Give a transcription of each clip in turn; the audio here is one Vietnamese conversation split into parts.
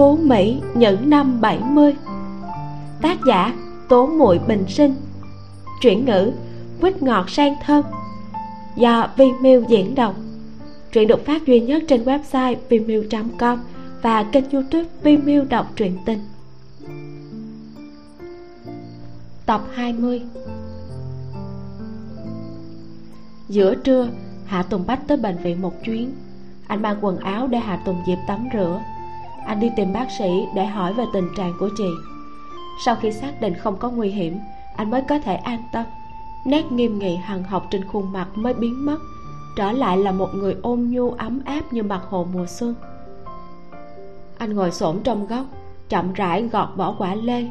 phú mỹ những năm 70 tác giả tố muội bình sinh. Chuyển ngữ quýt ngọt sang thơm. Do Vimeo diễn đọc. Truyện được phát duy nhất trên website vimeo.com và kênh youtube Vimeo đọc truyện tình. Tập 20 Giữa trưa, Hạ Tùng Bách tới bệnh viện một chuyến. Anh mang quần áo để Hạ Tùng Diệp tắm rửa. Anh đi tìm bác sĩ để hỏi về tình trạng của chị. Sau khi xác định không có nguy hiểm, Anh mới có thể an tâm. Nét nghiêm nghị hằng học trên khuôn mặt mới biến mất, Trở lại là một người ôn nhu, ấm áp như mặt hồ mùa xuân. Anh ngồi xổm trong góc, Chậm rãi gọt bỏ quả lê.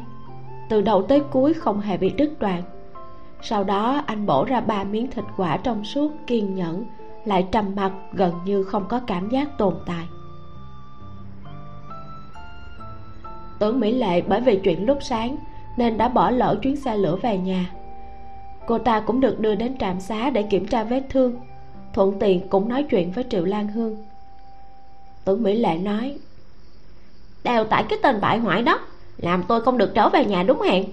Từ đầu tới cuối không hề bị đứt đoạn. Sau đó, anh bổ ra ba miếng thịt quả trong suốt, kiên nhẫn, lại trầm mặc gần như không có cảm giác tồn tại. Tưởng mỹ lệ bởi vì chuyện lúc sáng nên đã bỏ lỡ chuyến xe lửa về nhà. Cô ta cũng được đưa đến trạm xá để kiểm tra vết thương, thuận tiện cũng nói chuyện với triệu lan hương. Tưởng mỹ lệ nói, đều tại cái tên bại hoại đó, làm tôi không được trở về nhà đúng hẹn.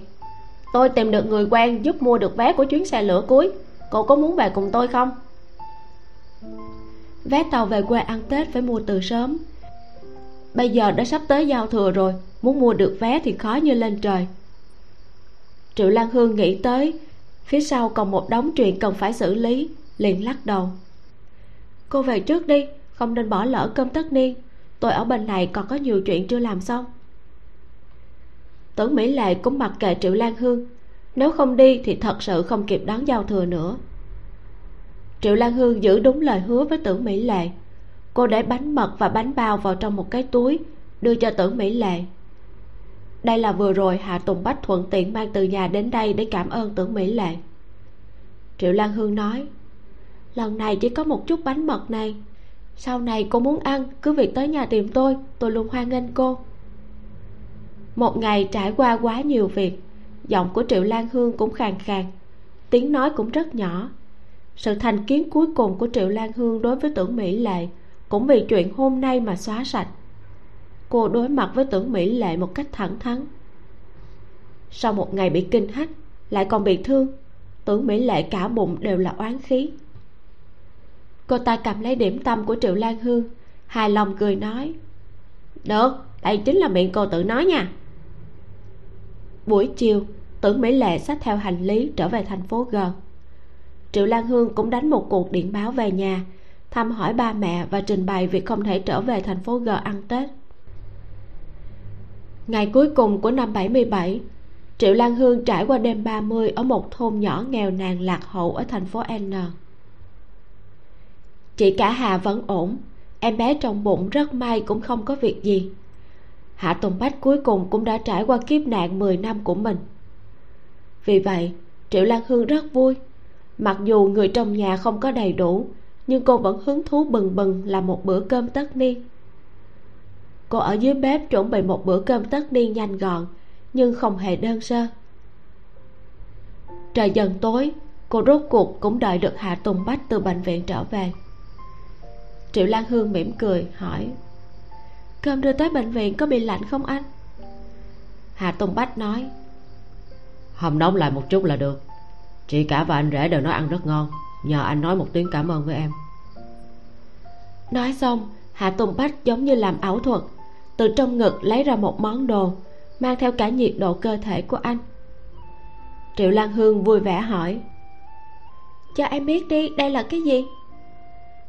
Tôi tìm được người quen giúp mua được vé của chuyến xe lửa cuối, cô có muốn về cùng tôi không? Vé tàu về quê ăn tết phải mua từ sớm. Bây giờ đã sắp tới giao thừa rồi muốn mua được vé thì khó như lên trời. Triệu lan hương nghĩ tới, phía sau còn một đống chuyện cần phải xử lý, liền lắc đầu. Cô về trước đi, không nên bỏ lỡ cơm tất niên. Tôi ở bên này còn có nhiều chuyện chưa làm xong. Tưởng mỹ lệ cũng mặc kệ triệu lan hương. Nếu không đi thì thật sự không kịp đón giao thừa nữa. Triệu lan hương giữ đúng lời hứa với tưởng mỹ lệ. Cô để bánh mật và bánh bao vào trong một cái túi, đưa cho tưởng mỹ lệ đây là vừa rồi hạ tùng bách thuận tiện mang từ nhà đến đây để cảm ơn tưởng mỹ lệ. Triệu lan hương nói, lần này chỉ có một chút bánh mật này. Sau này cô muốn ăn, cứ việc tới nhà tìm tôi tôi luôn hoan nghênh cô. Một ngày trải qua quá nhiều việc, giọng của triệu lan hương cũng khàn khàn, tiếng nói cũng rất nhỏ. Sự thành kiến cuối cùng của triệu lan hương đối với tưởng mỹ lệ cũng vì chuyện hôm nay mà xóa sạch cô đối mặt với tưởng mỹ lệ một cách thẳng thắn. Sau một ngày bị kinh hách, lại còn bị thương, tưởng mỹ lệ cả bụng đều là oán khí. Cô ta cầm lấy điểm tâm của triệu lan hương, hài lòng cười nói, được, đây chính là miệng cô tự nói nha. Buổi chiều, tưởng mỹ lệ xách theo hành lý trở về thành phố g. Triệu lan hương cũng đánh một cuộc điện báo về nhà, thăm hỏi ba mẹ và trình bày việc không thể trở về thành phố g ăn tết ngày cuối cùng của năm 77 Triệu Lan Hương trải qua đêm 30 ở một thôn nhỏ nghèo nàn lạc hậu ở thành phố N. Chị cả Hà vẫn ổn, em bé trong bụng rất may cũng không có việc gì. Hạ tùng bách cuối cùng cũng đã trải qua kiếp nạn 10 năm của mình. Vì vậy triệu lan hương rất vui. Mặc dù người trong nhà không có đầy đủ nhưng cô vẫn hứng thú bừng bừng làm một bữa cơm tất niên cô ở dưới bếp chuẩn bị một bữa cơm tất niên nhanh gọn nhưng không hề đơn sơ. Trời dần tối cô rốt cuộc cũng đợi được hạ tùng bách từ bệnh viện trở về. Triệu lan hương mỉm cười hỏi cơm đưa tới bệnh viện có bị lạnh không anh? Hà tùng bách nói hầm nóng lại một chút là được. Chị cả và anh rể đều nói ăn rất ngon. Nhờ anh nói một tiếng cảm ơn với em. Nói xong hạ tùng bách giống như làm ảo thuật từ trong ngực lấy ra một món đồ mang theo cả nhiệt độ cơ thể của anh. Triệu lan hương vui vẻ hỏi cho em biết đi đây là cái gì?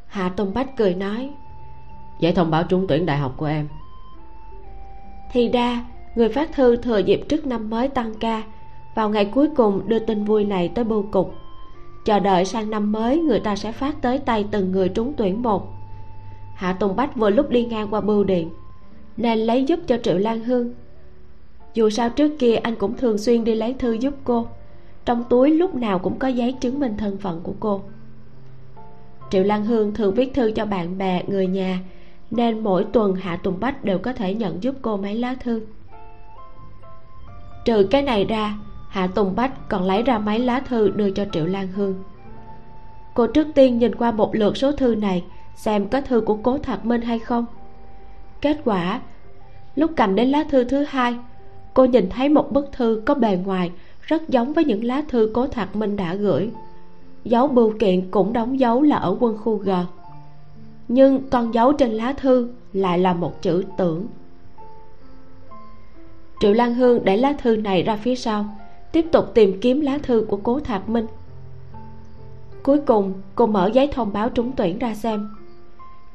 Hạ tùng bách cười nói giấy thông báo trúng tuyển đại học của em. Thì ra người phát thư thừa dịp trước năm mới tăng ca vào ngày cuối cùng đưa tin vui này tới bưu cục. Chờ đợi sang năm mới người ta sẽ phát tới tay từng người trúng tuyển một. Hạ tùng bách vừa lúc đi ngang qua bưu điện nên lấy giúp cho triệu lan hương. Dù sao trước kia anh cũng thường xuyên đi lấy thư giúp cô, trong túi lúc nào cũng có giấy chứng minh thân phận của cô. Triệu lan hương thường viết thư cho bạn bè, người nhà, nên mỗi tuần hạ tùng bách đều có thể nhận giúp cô mấy lá thư. Trừ cái này ra, hạ tùng bách còn lấy ra mấy lá thư đưa cho triệu lan hương. Cô trước tiên nhìn qua một lượt số thư này, xem có thư của cố thạc minh hay không kết quả. Lúc cầm đến lá thư thứ hai, cô nhìn thấy một bức thư có bề ngoài rất giống với những lá thư cố thạc minh đã gửi. Dấu bưu kiện cũng đóng dấu là ở quân khu g. Nhưng con dấu trên lá thư lại là một chữ tưởng. Triệu lan hương để lá thư này ra phía sau, tiếp tục tìm kiếm lá thư của cố thạc minh. Cuối cùng, cô mở giấy thông báo trúng tuyển ra xem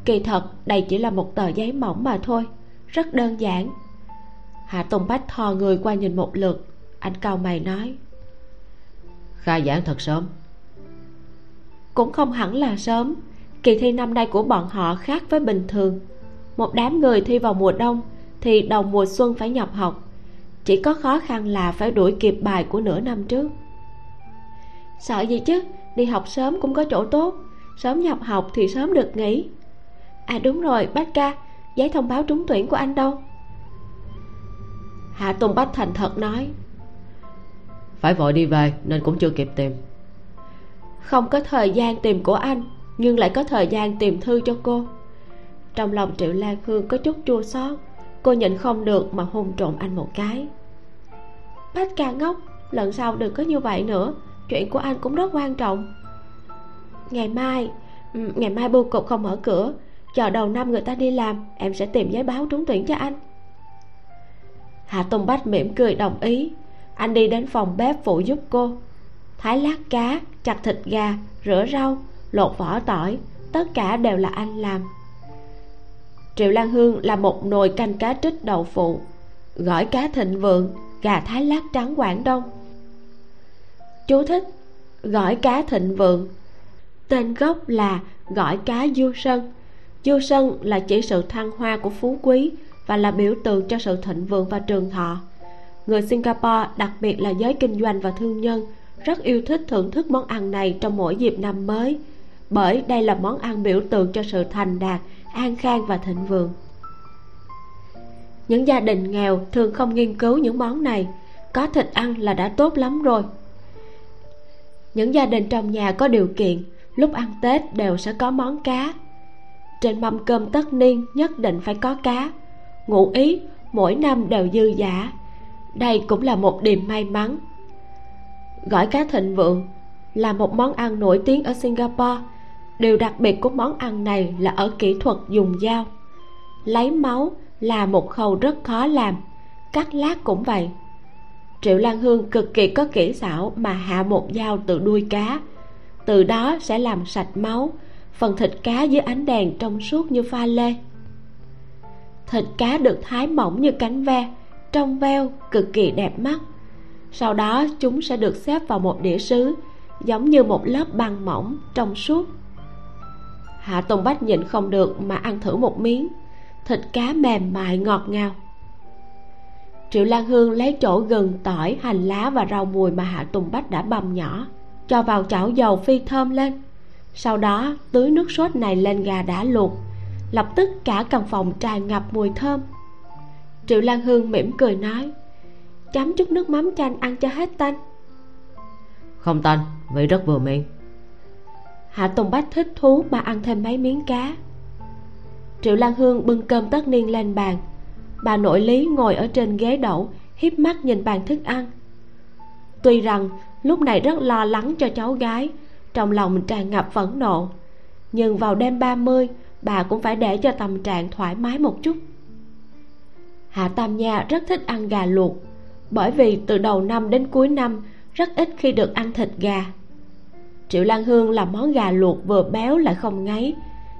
kỳ thật đây chỉ là một tờ giấy mỏng mà thôi rất đơn giản. Hạ tùng bách thò người qua nhìn một lượt anh cau mày nói. Khai giảng thật sớm. Cũng không hẳn là sớm kỳ thi năm nay của bọn họ khác với bình thường. Một đám người thi vào mùa đông thì đầu mùa xuân phải nhập học. Chỉ có khó khăn là phải đuổi kịp bài của nửa năm trước. Sợ gì chứ đi học sớm cũng có chỗ tốt. Sớm nhập học thì sớm được nghỉ à đúng rồi bác ca giấy thông báo trúng tuyển của anh đâu? Hạ tùng bách thành thật nói. Phải vội đi về nên cũng chưa kịp tìm. Không có thời gian tìm của anh nhưng lại có thời gian tìm thư cho cô. Trong lòng triệu lan hương có chút chua xót cô nhịn không được mà hôn trộm anh một cái. Bách ca ngốc lần sau đừng có như vậy nữa chuyện của anh cũng rất quan trọng. Ngày mai ừ, ngày mai bưu cục không mở cửa chờ đầu năm người ta đi làm, em sẽ tìm giấy báo trúng tuyển cho anh. Hạ tùng bách mỉm cười đồng ý. Anh đi đến phòng bếp phụ giúp cô. Thái lát cá, chặt thịt gà, rửa rau, lột vỏ tỏi, tất cả đều là anh làm. Triệu lan hương làm một nồi canh cá trích đậu phụ. Gỏi cá thịnh vượng, gà thái lát trắng quảng đông. Chú thích, gỏi cá thịnh vượng. Tên gốc là gỏi cá du sân du sân là chỉ sự thăng hoa của phú quý và là biểu tượng cho sự thịnh vượng và trường thọ. Người singapore, đặc biệt là giới kinh doanh và thương nhân, rất yêu thích thưởng thức món ăn này trong mỗi dịp năm mới, bởi đây là món ăn biểu tượng cho sự thành đạt, an khang và thịnh vượng. Những gia đình nghèo thường không nghiên cứu những món này, có thịt ăn là đã tốt lắm rồi. Những gia đình trong nhà có điều kiện, lúc ăn tết đều sẽ có món cá trên mâm cơm tất niên nhất định phải có cá. Ngụ ý, mỗi năm đều dư giả. Đây cũng là một điểm may mắn. Gỏi cá thịnh vượng là một món ăn nổi tiếng ở singapore. Điều đặc biệt của món ăn này là ở kỹ thuật dùng dao. Lấy máu là một khâu rất khó làm. Cắt lát cũng vậy. Triệu lan hương cực kỳ có kỹ xảo mà hạ một dao từ đuôi cá. Từ đó sẽ làm sạch máu phần thịt cá dưới ánh đèn trong suốt như pha lê. Thịt cá được thái mỏng như cánh ve, trong veo cực kỳ đẹp mắt. Sau đó, chúng sẽ được xếp vào một đĩa sứ, giống như một lớp băng mỏng trong suốt. Hạ tùng bách nhịn không được mà ăn thử một miếng. Thịt cá mềm mại ngọt ngào. Triệu lan hương lấy chỗ gừng tỏi, hành lá và rau mùi mà hạ tùng bách đã băm nhỏ, cho vào chảo dầu phi thơm lên sau đó tưới nước sốt này lên gà đã luộc lập tức cả căn phòng tràn ngập mùi thơm. Triệu lan hương mỉm cười nói chấm chút nước mắm chanh ăn cho hết tanh không tanh vị rất vừa miệng. Hạ tùng bách thích thú mà ăn thêm mấy miếng cá. Triệu lan hương bưng cơm tất niên lên bàn. Bà nội lý ngồi ở trên ghế đậu hiếp mắt nhìn bàn thức ăn. Tuy rằng lúc này rất lo lắng cho cháu gái trong lòng tràn ngập phẫn nộ. Nhưng vào đêm ba mươi, bà cũng phải để cho tâm trạng thoải mái một chút. Hạ tam nha rất thích ăn gà luộc, bởi vì từ đầu năm đến cuối năm rất ít khi được ăn thịt gà. Triệu lan hương làm món gà luộc vừa béo lại không ngấy,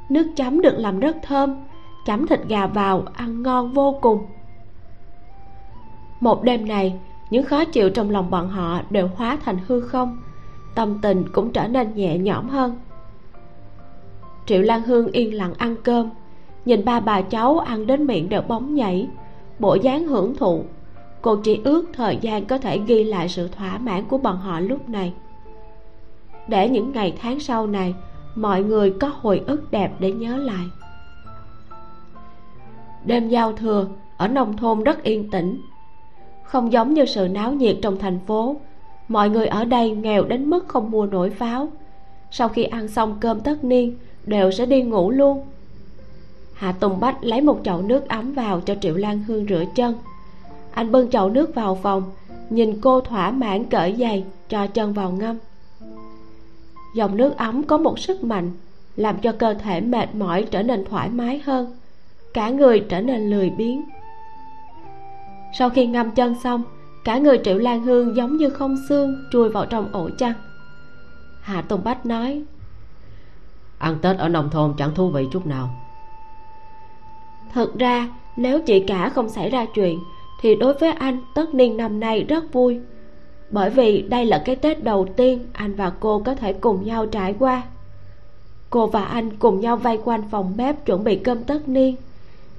nước chấm được làm rất thơm, chấm thịt gà vào ăn ngon vô cùng. Một đêm này, những khó chịu trong lòng bọn họ đều hóa thành hư không tâm tình cũng trở nên nhẹ nhõm hơn. Triệu lan hương yên lặng ăn cơm, nhìn ba bà cháu ăn đến miệng đều bóng nhảy, bộ dáng hưởng thụ. Cô chỉ ước thời gian có thể ghi lại sự thỏa mãn của bọn họ lúc này. Để những ngày tháng sau này, mọi người có hồi ức đẹp để nhớ lại. Đêm giao thừa, ở nông thôn rất yên tĩnh, không giống như sự náo nhiệt trong thành phố mọi người ở đây nghèo đến mức không mua nổi pháo. Sau khi ăn xong cơm tất niên, đều sẽ đi ngủ luôn. Hạ tùng bách lấy một chậu nước ấm vào cho triệu lan hương rửa chân. Anh bưng chậu nước vào phòng, nhìn cô thỏa mãn cởi giày, cho chân vào ngâm. Dòng nước ấm có một sức mạnh, làm cho cơ thể mệt mỏi trở nên thoải mái hơn. Cả người trở nên lười biếng. Sau khi ngâm chân xong cả người triệu lan hương giống như không xương chui vào trong ổ chăn. Hạ tùng bách nói ăn tết ở nông thôn chẳng thú vị chút nào. Thật ra nếu chị cả không xảy ra chuyện thì đối với anh tất niên năm nay rất vui. Bởi vì đây là cái tết đầu tiên anh và cô có thể cùng nhau trải qua. Cô và anh cùng nhau vây quanh phòng bếp chuẩn bị cơm tất niên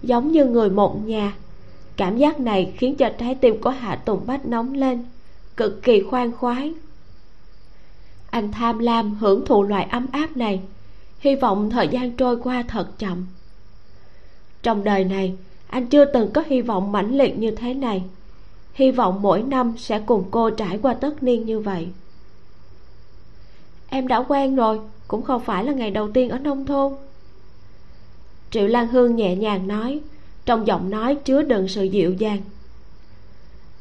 giống như người một nhà cảm giác này khiến cho trái tim của hạ tùng bách nóng lên, cực kỳ khoan khoái. Anh tham lam hưởng thụ loại ấm áp này, hy vọng thời gian trôi qua thật chậm. Trong đời này, anh chưa từng có hy vọng mãnh liệt như thế này. Hy vọng mỗi năm sẽ cùng cô trải qua tất niên như vậy. Em đã quen rồi, cũng không phải là ngày đầu tiên ở nông thôn. Triệu lan hương nhẹ nhàng nói trong giọng nói chứa đựng sự dịu dàng.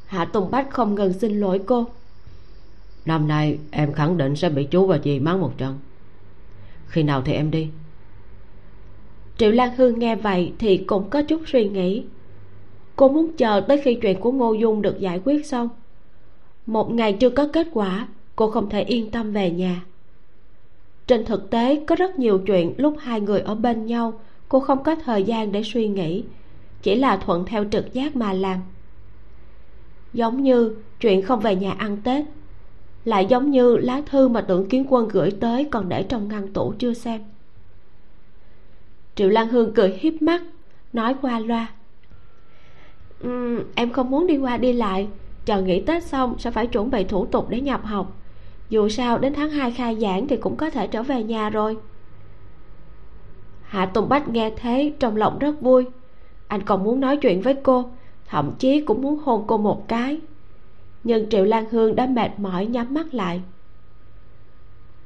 Hạ tùng bách không ngừng xin lỗi cô. Năm nay em khẳng định sẽ bị chú và dì mắng một trận. Khi nào thì em đi? Triệu lan hương nghe vậy thì cũng có chút suy nghĩ. Cô muốn chờ tới khi chuyện của ngô dung được giải quyết xong. Một ngày chưa có kết quả cô không thể yên tâm về nhà. Trên thực tế có rất nhiều chuyện lúc hai người ở bên nhau cô không có thời gian để suy nghĩ chỉ là thuận theo trực giác mà làm. Giống như chuyện không về nhà ăn tết lại giống như lá thư mà tưởng kiến quân gửi tới còn để trong ngăn tủ chưa xem. Triệu lan hương cười hiếp mắt nói qua loa. Um, em không muốn đi qua đi lại chờ nghỉ tết xong sẽ phải chuẩn bị thủ tục để nhập học. Dù sao đến tháng 2 khai giảng thì cũng có thể trở về nhà rồi. Hạ tùng bách nghe thế trong lòng rất vui anh còn muốn nói chuyện với cô, thậm chí cũng muốn hôn cô một cái. Nhưng triệu lan hương đã mệt mỏi nhắm mắt lại.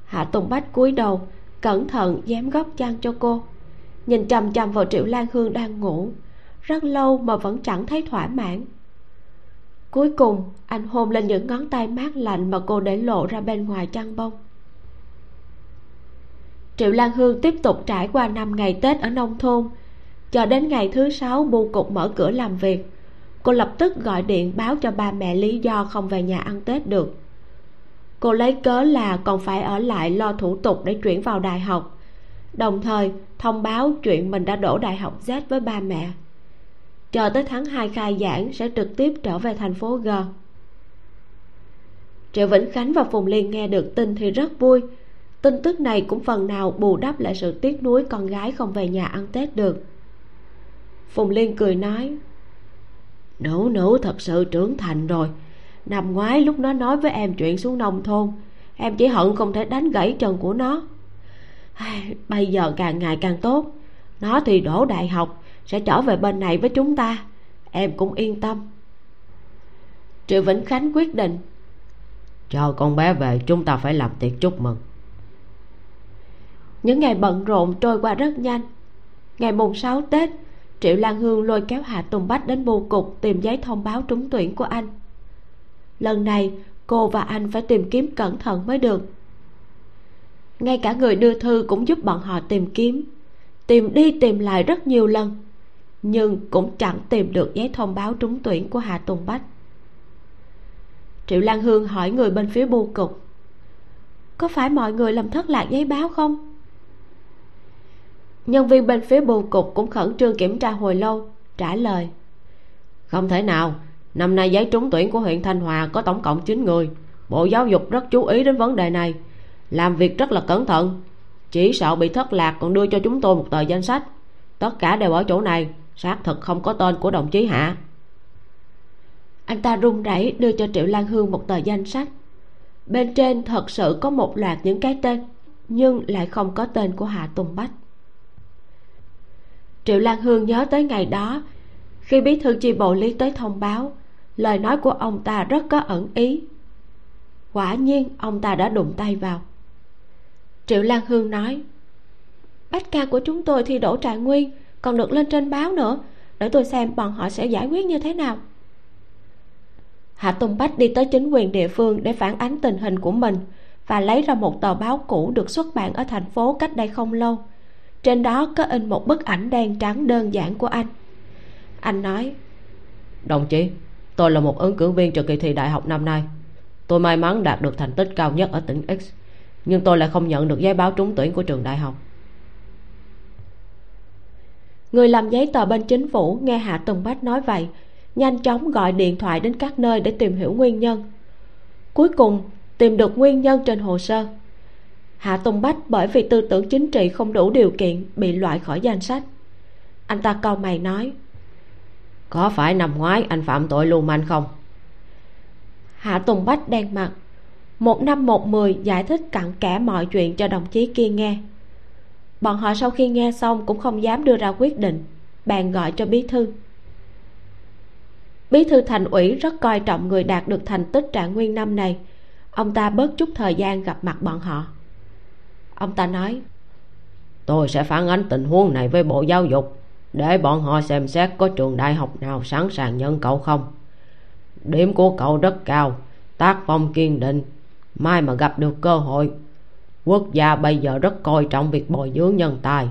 Hạ tùng bách cúi đầu, cẩn thận dám góc chăn cho cô. Nhìn chằm chằm vào triệu lan hương đang ngủ, rất lâu mà vẫn chẳng thấy thỏa mãn. Cuối cùng, anh hôn lên những ngón tay mát lạnh mà cô để lộ ra bên ngoài chăn bông. Triệu lan hương tiếp tục trải qua năm ngày tết ở nông thôn cho đến ngày thứ sáu bưu cục mở cửa làm việc. Cô lập tức gọi điện báo cho ba mẹ lý do không về nhà ăn tết được. Cô lấy cớ là còn phải ở lại lo thủ tục để chuyển vào đại học. Đồng thời, thông báo chuyện mình đã đổ đại học z với ba mẹ. Chờ tới tháng 2 khai giảng sẽ trực tiếp trở về thành phố g. Triệu vĩnh khánh và phùng liên nghe được tin thì rất vui. Tin tức này cũng phần nào bù đắp lại sự tiếc nuối con gái không về nhà ăn tết được phùng liên cười nói nữ nữ thật sự trưởng thành rồi. Năm ngoái lúc nó nói với em chuyện xuống nông thôn, em chỉ hận không thể đánh gãy chân của nó. Bây giờ càng ngày càng tốt. Nó thì đổ đại học, sẽ trở về bên này với chúng ta. Em cũng yên tâm. Triệu vĩnh khánh quyết định, cho con bé về, chúng ta phải làm tiệc chúc mừng. Những ngày bận rộn trôi qua rất nhanh. Ngày mùng sáu tết triệu lan hương lôi kéo hạ tùng bách đến bưu cục tìm giấy thông báo trúng tuyển của anh. Lần này, cô và anh phải tìm kiếm cẩn thận mới được. Ngay cả người đưa thư cũng giúp bọn họ tìm kiếm. Tìm đi tìm lại rất nhiều lần, nhưng cũng chẳng tìm được giấy thông báo trúng tuyển của hạ tùng bách. Triệu lan hương hỏi người bên phía bưu cục, có phải mọi người làm thất lạc giấy báo không? Nhân viên bên phía bưu cục cũng khẩn trương kiểm tra hồi lâu, trả lời. Không thể nào, năm nay giấy trúng tuyển của huyện thanh hòa có tổng cộng 9 người. Bộ giáo dục rất chú ý đến vấn đề này. Làm việc rất là cẩn thận, chỉ sợ bị thất lạc còn đưa cho chúng tôi một tờ danh sách. Tất cả đều ở chỗ này, xác thực không có tên của đồng chí hạ. Anh ta run rẩy đưa cho triệu lan hương một tờ danh sách. Bên trên thật sự có một loạt những cái tên, nhưng lại không có tên của hạ tùng bách triệu lan hương nhớ tới ngày đó. Khi bí thư chi bộ lý tới thông báo, lời nói của ông ta rất có ẩn ý. Quả nhiên, ông ta đã đụng tay vào. Triệu lan hương nói, bách ca của chúng tôi thi đỗ trạng nguyên, còn được lên trên báo nữa. Để tôi xem bọn họ sẽ giải quyết như thế nào. Hạ tùng bách đi tới chính quyền địa phương để phản ánh tình hình của mình và lấy ra một tờ báo cũ được xuất bản ở thành phố cách đây không lâu trên đó có in một bức ảnh đen trắng đơn giản của anh. Anh nói đồng chí tôi là một ứng cử viên cho kỳ thi đại học năm nay. Tôi may mắn đạt được thành tích cao nhất ở tỉnh x nhưng tôi lại không nhận được giấy báo trúng tuyển của trường đại học. Người làm giấy tờ bên chính phủ nghe hạ tùng bách nói vậy nhanh chóng gọi điện thoại đến các nơi để tìm hiểu nguyên nhân. Cuối cùng tìm được nguyên nhân trên hồ sơ hạ tùng bách bởi vì tư tưởng chính trị không đủ điều kiện bị loại khỏi danh sách. Anh ta cau mày nói, có phải năm ngoái anh phạm tội lưu manh không? Hạ tùng bách đen mặt, một năm một mười giải thích cặn kẽ mọi chuyện cho đồng chí kia nghe. Bọn họ sau khi nghe xong cũng không dám đưa ra quyết định bàn gọi cho bí thư. Bí thư thành ủy rất coi trọng người đạt được thành tích trạng nguyên năm này. Ông ta bớt chút thời gian gặp mặt bọn họ ông ta nói, tôi sẽ phản ánh tình huống này với bộ giáo dục, để bọn họ xem xét có trường đại học nào sẵn sàng nhận cậu không. Điểm của cậu rất cao, tác phong kiên định, mai mà gặp được cơ hội, quốc gia bây giờ rất coi trọng việc bồi dưỡng nhân tài,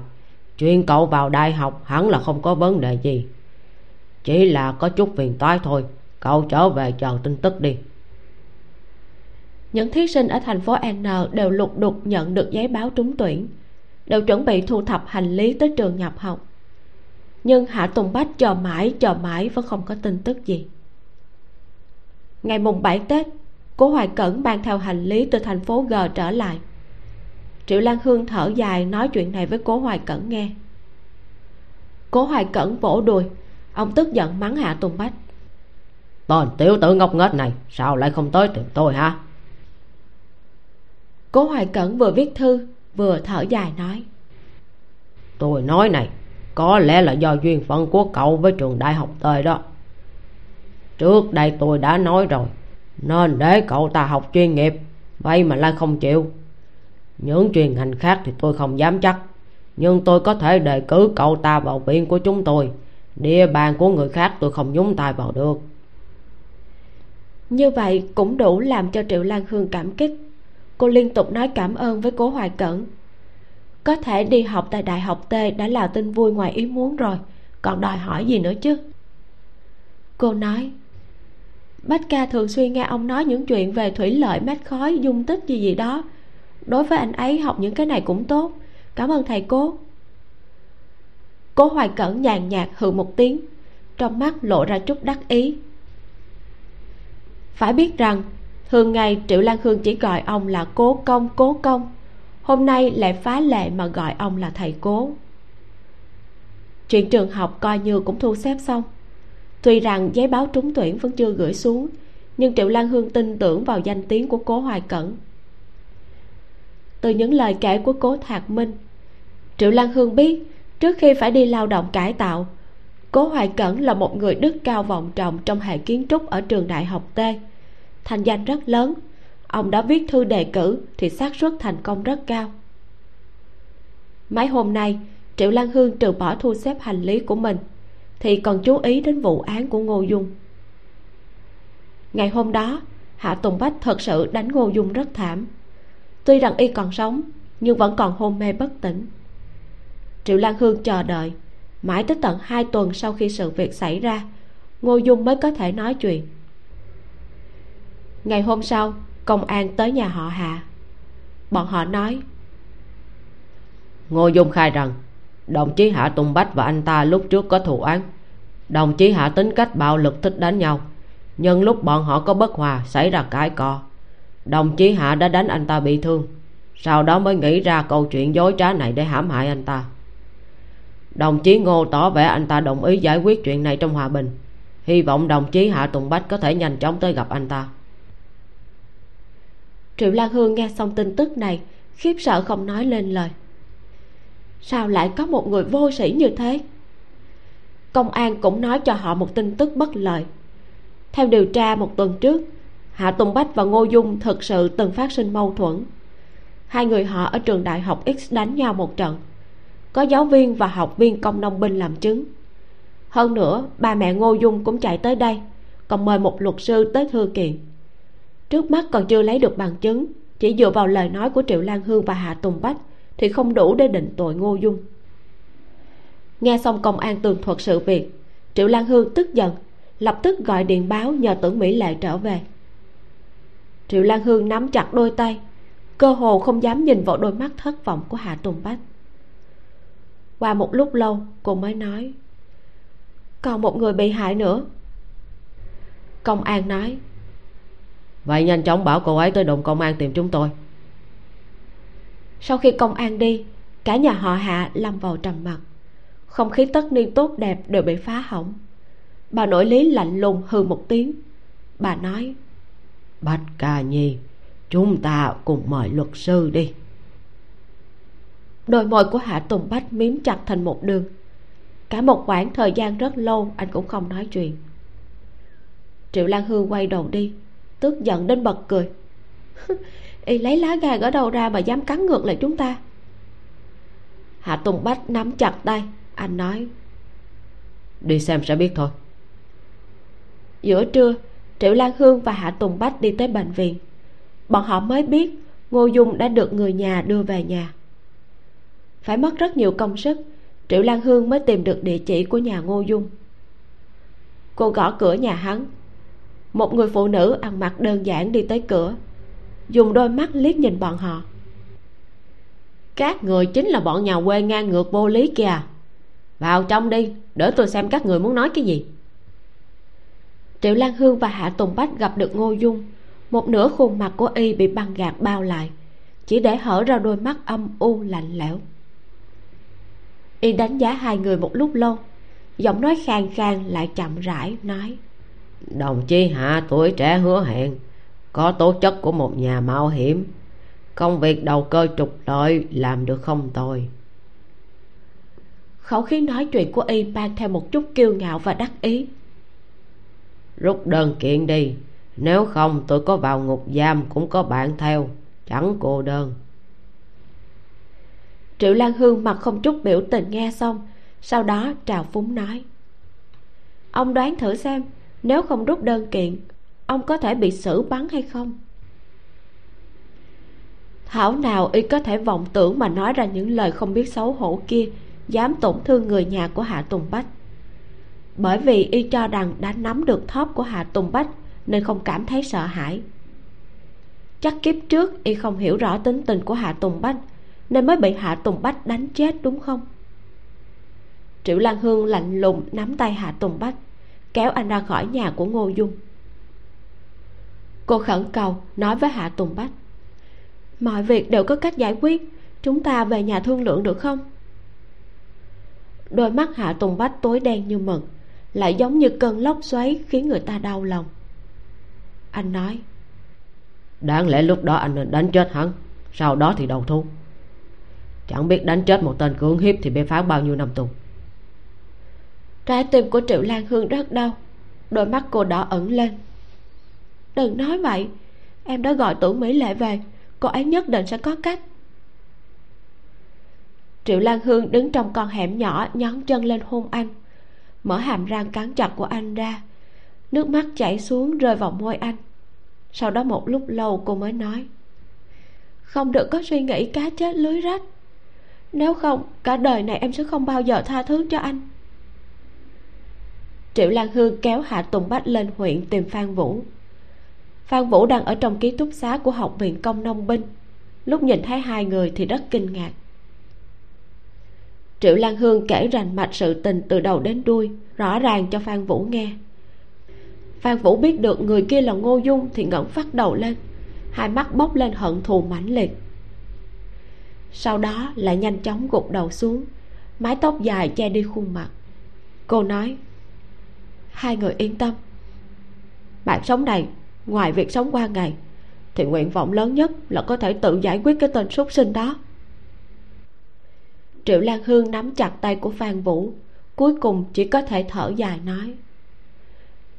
chuyện cậu vào đại học hẳn là không có vấn đề gì. Chỉ là có chút phiền toái thôi, cậu trở về chờ tin tức đi những thí sinh ở thành phố n đều lục đục nhận được giấy báo trúng tuyển, đều chuẩn bị thu thập hành lý tới trường nhập học. Nhưng hạ tùng bách chờ mãi chờ mãi vẫn không có tin tức gì. Ngày mùng 7 tết, cố hoài cẩn mang theo hành lý từ thành phố g trở lại. Triệu lan hương thở dài nói chuyện này với cố hoài cẩn nghe. Cố hoài cẩn vỗ đùi, ông tức giận mắng hạ tùng bách. Tên tiểu tử ngốc nghếch này, sao lại không tới tìm tôi hả? Cố hoài cẩn vừa viết thư vừa thở dài nói. Tôi nói này có lẽ là do duyên phận của cậu với trường đại học tời đó. Trước đây tôi đã nói rồi nên để cậu ta học chuyên nghiệp vậy mà lại không chịu. Những chuyên ngành khác thì tôi không dám chắc nhưng tôi có thể đề cử cậu ta vào viện của chúng tôi. Địa bàn của người khác tôi không nhúng tay vào được. Như vậy cũng đủ làm cho triệu lan hương cảm kích cô liên tục nói cảm ơn với cố hoài cẩn. Có thể đi học tại đại học t đã là tin vui ngoài ý muốn rồi, còn đòi hỏi gì nữa chứ? Cô nói, bách ca thường xuyên nghe ông nói những chuyện về thủy lợi mát khói, dung tích gì gì đó. Đối với anh ấy, học những cái này cũng tốt. Cảm ơn thầy cố cố hoài cẩn nhàn nhạt hừ một tiếng, trong mắt lộ ra chút đắc ý. Phải biết rằng thường ngày triệu lan hương chỉ gọi ông là cố công cố công. Hôm nay lại phá lệ mà gọi ông là thầy cố. Chuyện trường học coi như cũng thu xếp xong. Tuy rằng giấy báo trúng tuyển vẫn chưa gửi xuống, nhưng triệu lan hương tin tưởng vào danh tiếng của cố hoài cẩn. Từ những lời kể của cố thạc minh, triệu lan hương biết trước khi phải đi lao động cải tạo, cố hoài cẩn là một người đức cao vọng trọng trong hệ kiến trúc ở trường đại học t thành danh rất lớn. Ông đã viết thư đề cử thì xác suất thành công rất cao. Mấy hôm nay, triệu lan hương trừ bỏ thu xếp hành lý của mình, thì còn chú ý đến vụ án của ngô dung. Ngày hôm đó, hạ tùng bách thật sự đánh ngô dung rất thảm. Tuy rằng y còn sống, nhưng vẫn còn hôn mê bất tỉnh. Triệu lan hương chờ đợi. Mãi tới tận hai tuần sau khi sự việc xảy ra, ngô dung mới có thể nói chuyện ngày hôm sau, công an tới nhà họ hạ bọn họ nói, ngô dung khai rằng, đồng chí hạ tùng bách và anh ta lúc trước có thù án đồng chí hạ tính cách bạo lực thích đánh nhau. Nhưng lúc bọn họ có bất hòa, xảy ra cãi cọ đồng chí hạ đã đánh anh ta bị thương. Sau đó mới nghĩ ra câu chuyện dối trá này để hãm hại anh ta. Đồng chí ngô tỏ vẻ anh ta đồng ý giải quyết chuyện này trong hòa bình. Hy vọng đồng chí hạ tùng bách có thể nhanh chóng tới gặp anh ta triệu lan hương nghe xong tin tức này, khiếp sợ không nói lên lời. Sao lại có một người vô sĩ như thế? Công an cũng nói cho họ một tin tức bất lợi. Theo điều tra một tuần trước, hạ tùng bách và ngô dung thực sự từng phát sinh mâu thuẫn. Hai người họ ở trường đại học x đánh nhau một trận. Có giáo viên và học viên công nông binh làm chứng. Hơn nữa, ba mẹ ngô dung cũng chạy tới đây, còn mời một luật sư tới thư kiện trước mắt còn chưa lấy được bằng chứng, chỉ dựa vào lời nói của triệu lan hương và hạ tùng bách thì không đủ để định tội ngô dung. Nghe xong công an tường thuật sự việc, triệu lan hương tức giận, lập tức gọi điện báo nhờ tưởng mỹ lệ trở về. Triệu lan hương nắm chặt đôi tay, cơ hồ không dám nhìn vào đôi mắt thất vọng của hạ tùng bách. Qua một lúc lâu, cô mới nói, còn một người bị hại nữa. Công an nói vậy nhanh chóng bảo cô ấy tới đồn công an tìm chúng tôi. Sau khi công an đi cả nhà họ hạ lâm vào trầm mặc. Không khí tất niên tốt đẹp đều bị phá hỏng. Bà nội lý lạnh lùng hừ một tiếng. Bà nói bạch ca nhi chúng ta cùng mời luật sư đi. Đôi môi của hạ tùng bách miếm chặt thành một đường. Cả một khoảng thời gian rất lâu anh cũng không nói chuyện. Triệu lan hương quay đầu đi tức giận đến bật cười. y lấy lá gan ở đâu ra mà dám cắn ngược lại chúng ta? Hạ tùng bách nắm chặt tay anh nói. Đi xem sẽ biết thôi. Giữa trưa triệu lan hương và hạ tùng bách đi tới bệnh viện. Bọn họ mới biết ngô dung đã được người nhà đưa về nhà. Phải mất rất nhiều công sức triệu lan hương mới tìm được địa chỉ của nhà ngô dung. Cô gõ cửa nhà hắn một người phụ nữ ăn mặc đơn giản đi tới cửa, dùng đôi mắt liếc nhìn bọn họ. Các người chính là bọn nhà quê ngang ngược vô lý kìa vào trong đi, để tôi xem các người muốn nói cái gì. Triệu lan hương và hạ tùng bách gặp được ngô dung. Một nửa khuôn mặt của y bị băng gạc bao lại, chỉ để hở ra đôi mắt âm u lạnh lẽo. Y đánh giá hai người một lúc lâu, giọng nói khàn khàn lại chậm rãi nói đồng chí hạ tuổi trẻ hứa hẹn. Có tố chất của một nhà mạo hiểm. Công việc đầu cơ trục lợi làm được không tôi khẩu khí nói chuyện của y mang theo một chút kiêu ngạo và đắc ý. Rút đơn kiện đi. Nếu không tôi có vào ngục giam cũng có bạn theo. Chẳng cô đơn. Triệu lan hương mặt không chút biểu tình nghe xong sau đó trào phúng nói. Ông đoán thử xem nếu không rút đơn kiện, ông có thể bị xử bắn hay không? Thảo nào y có thể vọng tưởng mà nói ra những lời không biết xấu hổ kia, dám tổn thương người nhà của hạ tùng bách. Bởi vì y cho rằng đã nắm được thóp của hạ tùng bách, nên không cảm thấy sợ hãi. Chắc kiếp trước y không hiểu rõ tính tình của hạ tùng bách, nên mới bị hạ tùng bách đánh chết, đúng không? Triệu lan hương lạnh lùng nắm tay hạ tùng bách kéo anh ra khỏi nhà của ngô dung. Cô khẩn cầu, nói với hạ tùng bách, mọi việc đều có cách giải quyết, chúng ta về nhà thương lượng được không? Đôi mắt hạ tùng bách tối đen như mực, lại giống như cơn lốc xoáy khiến người ta đau lòng. Anh nói, đáng lẽ lúc đó anh nên đánh chết hắn, sau đó thì đầu thú. chẳng biết đánh chết một tên cưỡng hiếp thì bị phán bao nhiêu năm tù trái tim của triệu lan hương rất đau. Đôi mắt cô đỏ ẩn lên. Đừng nói vậy. Em đã gọi tưởng mỹ lệ về. Cô ấy nhất định sẽ có cách. Triệu lan hương đứng trong con hẻm nhỏ, nhón chân lên hôn anh. Mở hàm răng cắn chặt của anh ra. Nước mắt chảy xuống rơi vào môi anh. Sau đó một lúc lâu cô mới nói, không được có suy nghĩ cá chết lưới rách. Nếu không, cả đời này em sẽ không bao giờ tha thứ cho anh triệu lan hương kéo hạ tùng bách lên huyện tìm phan vũ. Phan vũ đang ở trong ký túc xá của học viện công nông binh. Lúc nhìn thấy hai người thì rất kinh ngạc. Triệu lan hương kể rành mạch sự tình từ đầu đến đuôi, rõ ràng cho phan vũ nghe. Phan vũ biết được người kia là ngô dung thì ngẩng phát đầu lên, hai mắt bốc lên hận thù mãnh liệt. Sau đó lại nhanh chóng gục đầu xuống, mái tóc dài che đi khuôn mặt. Cô nói hai người yên tâm. Bạn sống này, ngoài việc sống qua ngày, thì nguyện vọng lớn nhất là có thể tự giải quyết cái tên súc sinh đó. Triệu lan hương nắm chặt tay của phan vũ, cuối cùng chỉ có thể thở dài nói,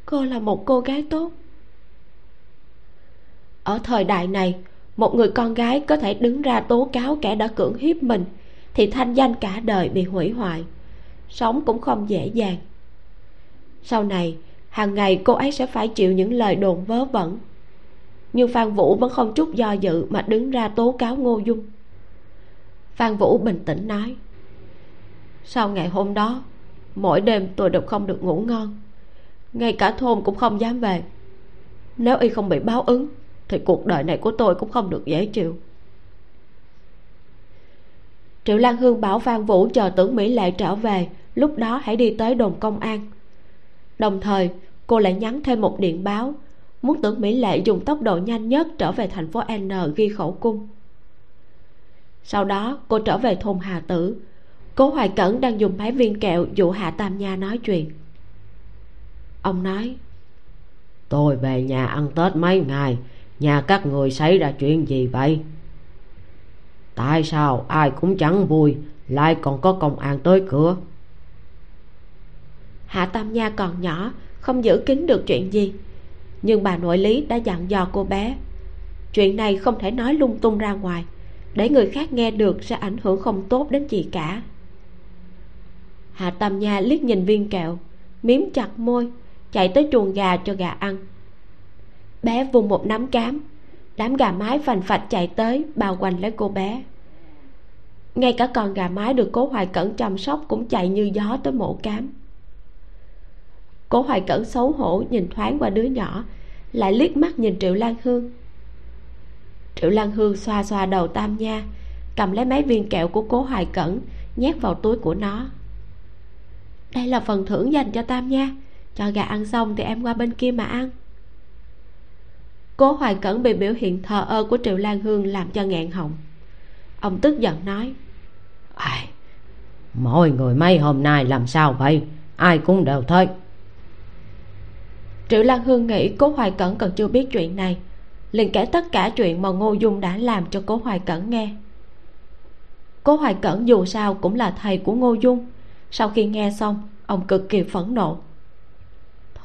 cô là một cô gái tốt. Ở thời đại này, một người con gái có thể đứng ra tố cáo kẻ đã cưỡng hiếp mình thì thanh danh cả đời bị hủy hoại, sống cũng không dễ dàng sau này, hàng ngày cô ấy sẽ phải chịu những lời đồn vớ vẩn. Nhưng phan vũ vẫn không chút do dự mà đứng ra tố cáo ngô dung. Phan vũ bình tĩnh nói, sau ngày hôm đó, mỗi đêm tôi đều không được ngủ ngon. Ngay cả thôn cũng không dám về. Nếu y không bị báo ứng, thì cuộc đời này của tôi cũng không được dễ chịu. Triệu lan hương bảo phan vũ chờ tưởng mỹ lệ trở về, lúc đó hãy đi tới đồn công an đồng thời, cô lại nhắn thêm một điện báo, muốn tưởng mỹ lệ dùng tốc độ nhanh nhất trở về thành phố n ghi khẩu cung. Sau đó, cô trở về thôn hà tử. Cố hoài cẩn đang dùng máy viên kẹo dụ hạ tam nha nói chuyện. Ông nói, tôi về nhà ăn tết mấy ngày, nhà các người xảy ra chuyện gì vậy? Tại sao ai cũng chẳng vui, lại còn có công an tới cửa? Hạ tam nha còn nhỏ, không giữ kín được chuyện gì. Nhưng bà nội lý đã dặn dò cô bé, chuyện này không thể nói lung tung ra ngoài, để người khác nghe được sẽ ảnh hưởng không tốt đến chị cả. Hạ tam nha liếc nhìn viên kẹo, miếm chặt môi, chạy tới chuồng gà cho gà ăn. Bé vùng một nắm cám, đám gà mái phành phạch chạy tới bao quanh lấy cô bé. Ngay cả con gà mái được cố hoài cẩn chăm sóc cũng chạy như gió tới mổ cám cố hoài cẩn xấu hổ nhìn thoáng qua đứa nhỏ, lại liếc mắt nhìn triệu lan hương. Triệu lan hương xoa xoa đầu tam nha, cầm lấy mấy viên kẹo của cố hoài cẩn, nhét vào túi của nó. Đây là phần thưởng dành cho tam nha, cho gà ăn xong thì em qua bên kia mà ăn. Cố hoài cẩn bị biểu hiện thờ ơ của triệu lan hương làm cho ngạn họng. Ông tức giận nói, ai mọi người mấy hôm nay làm sao vậy? Ai cũng đều thôi triệu lan hương nghĩ cố hoài cẩn còn chưa biết chuyện này. Liền kể tất cả chuyện mà ngô dung đã làm cho cố hoài cẩn nghe. Cố hoài cẩn dù sao cũng là thầy của ngô dung. Sau khi nghe xong ông cực kỳ phẫn nộ.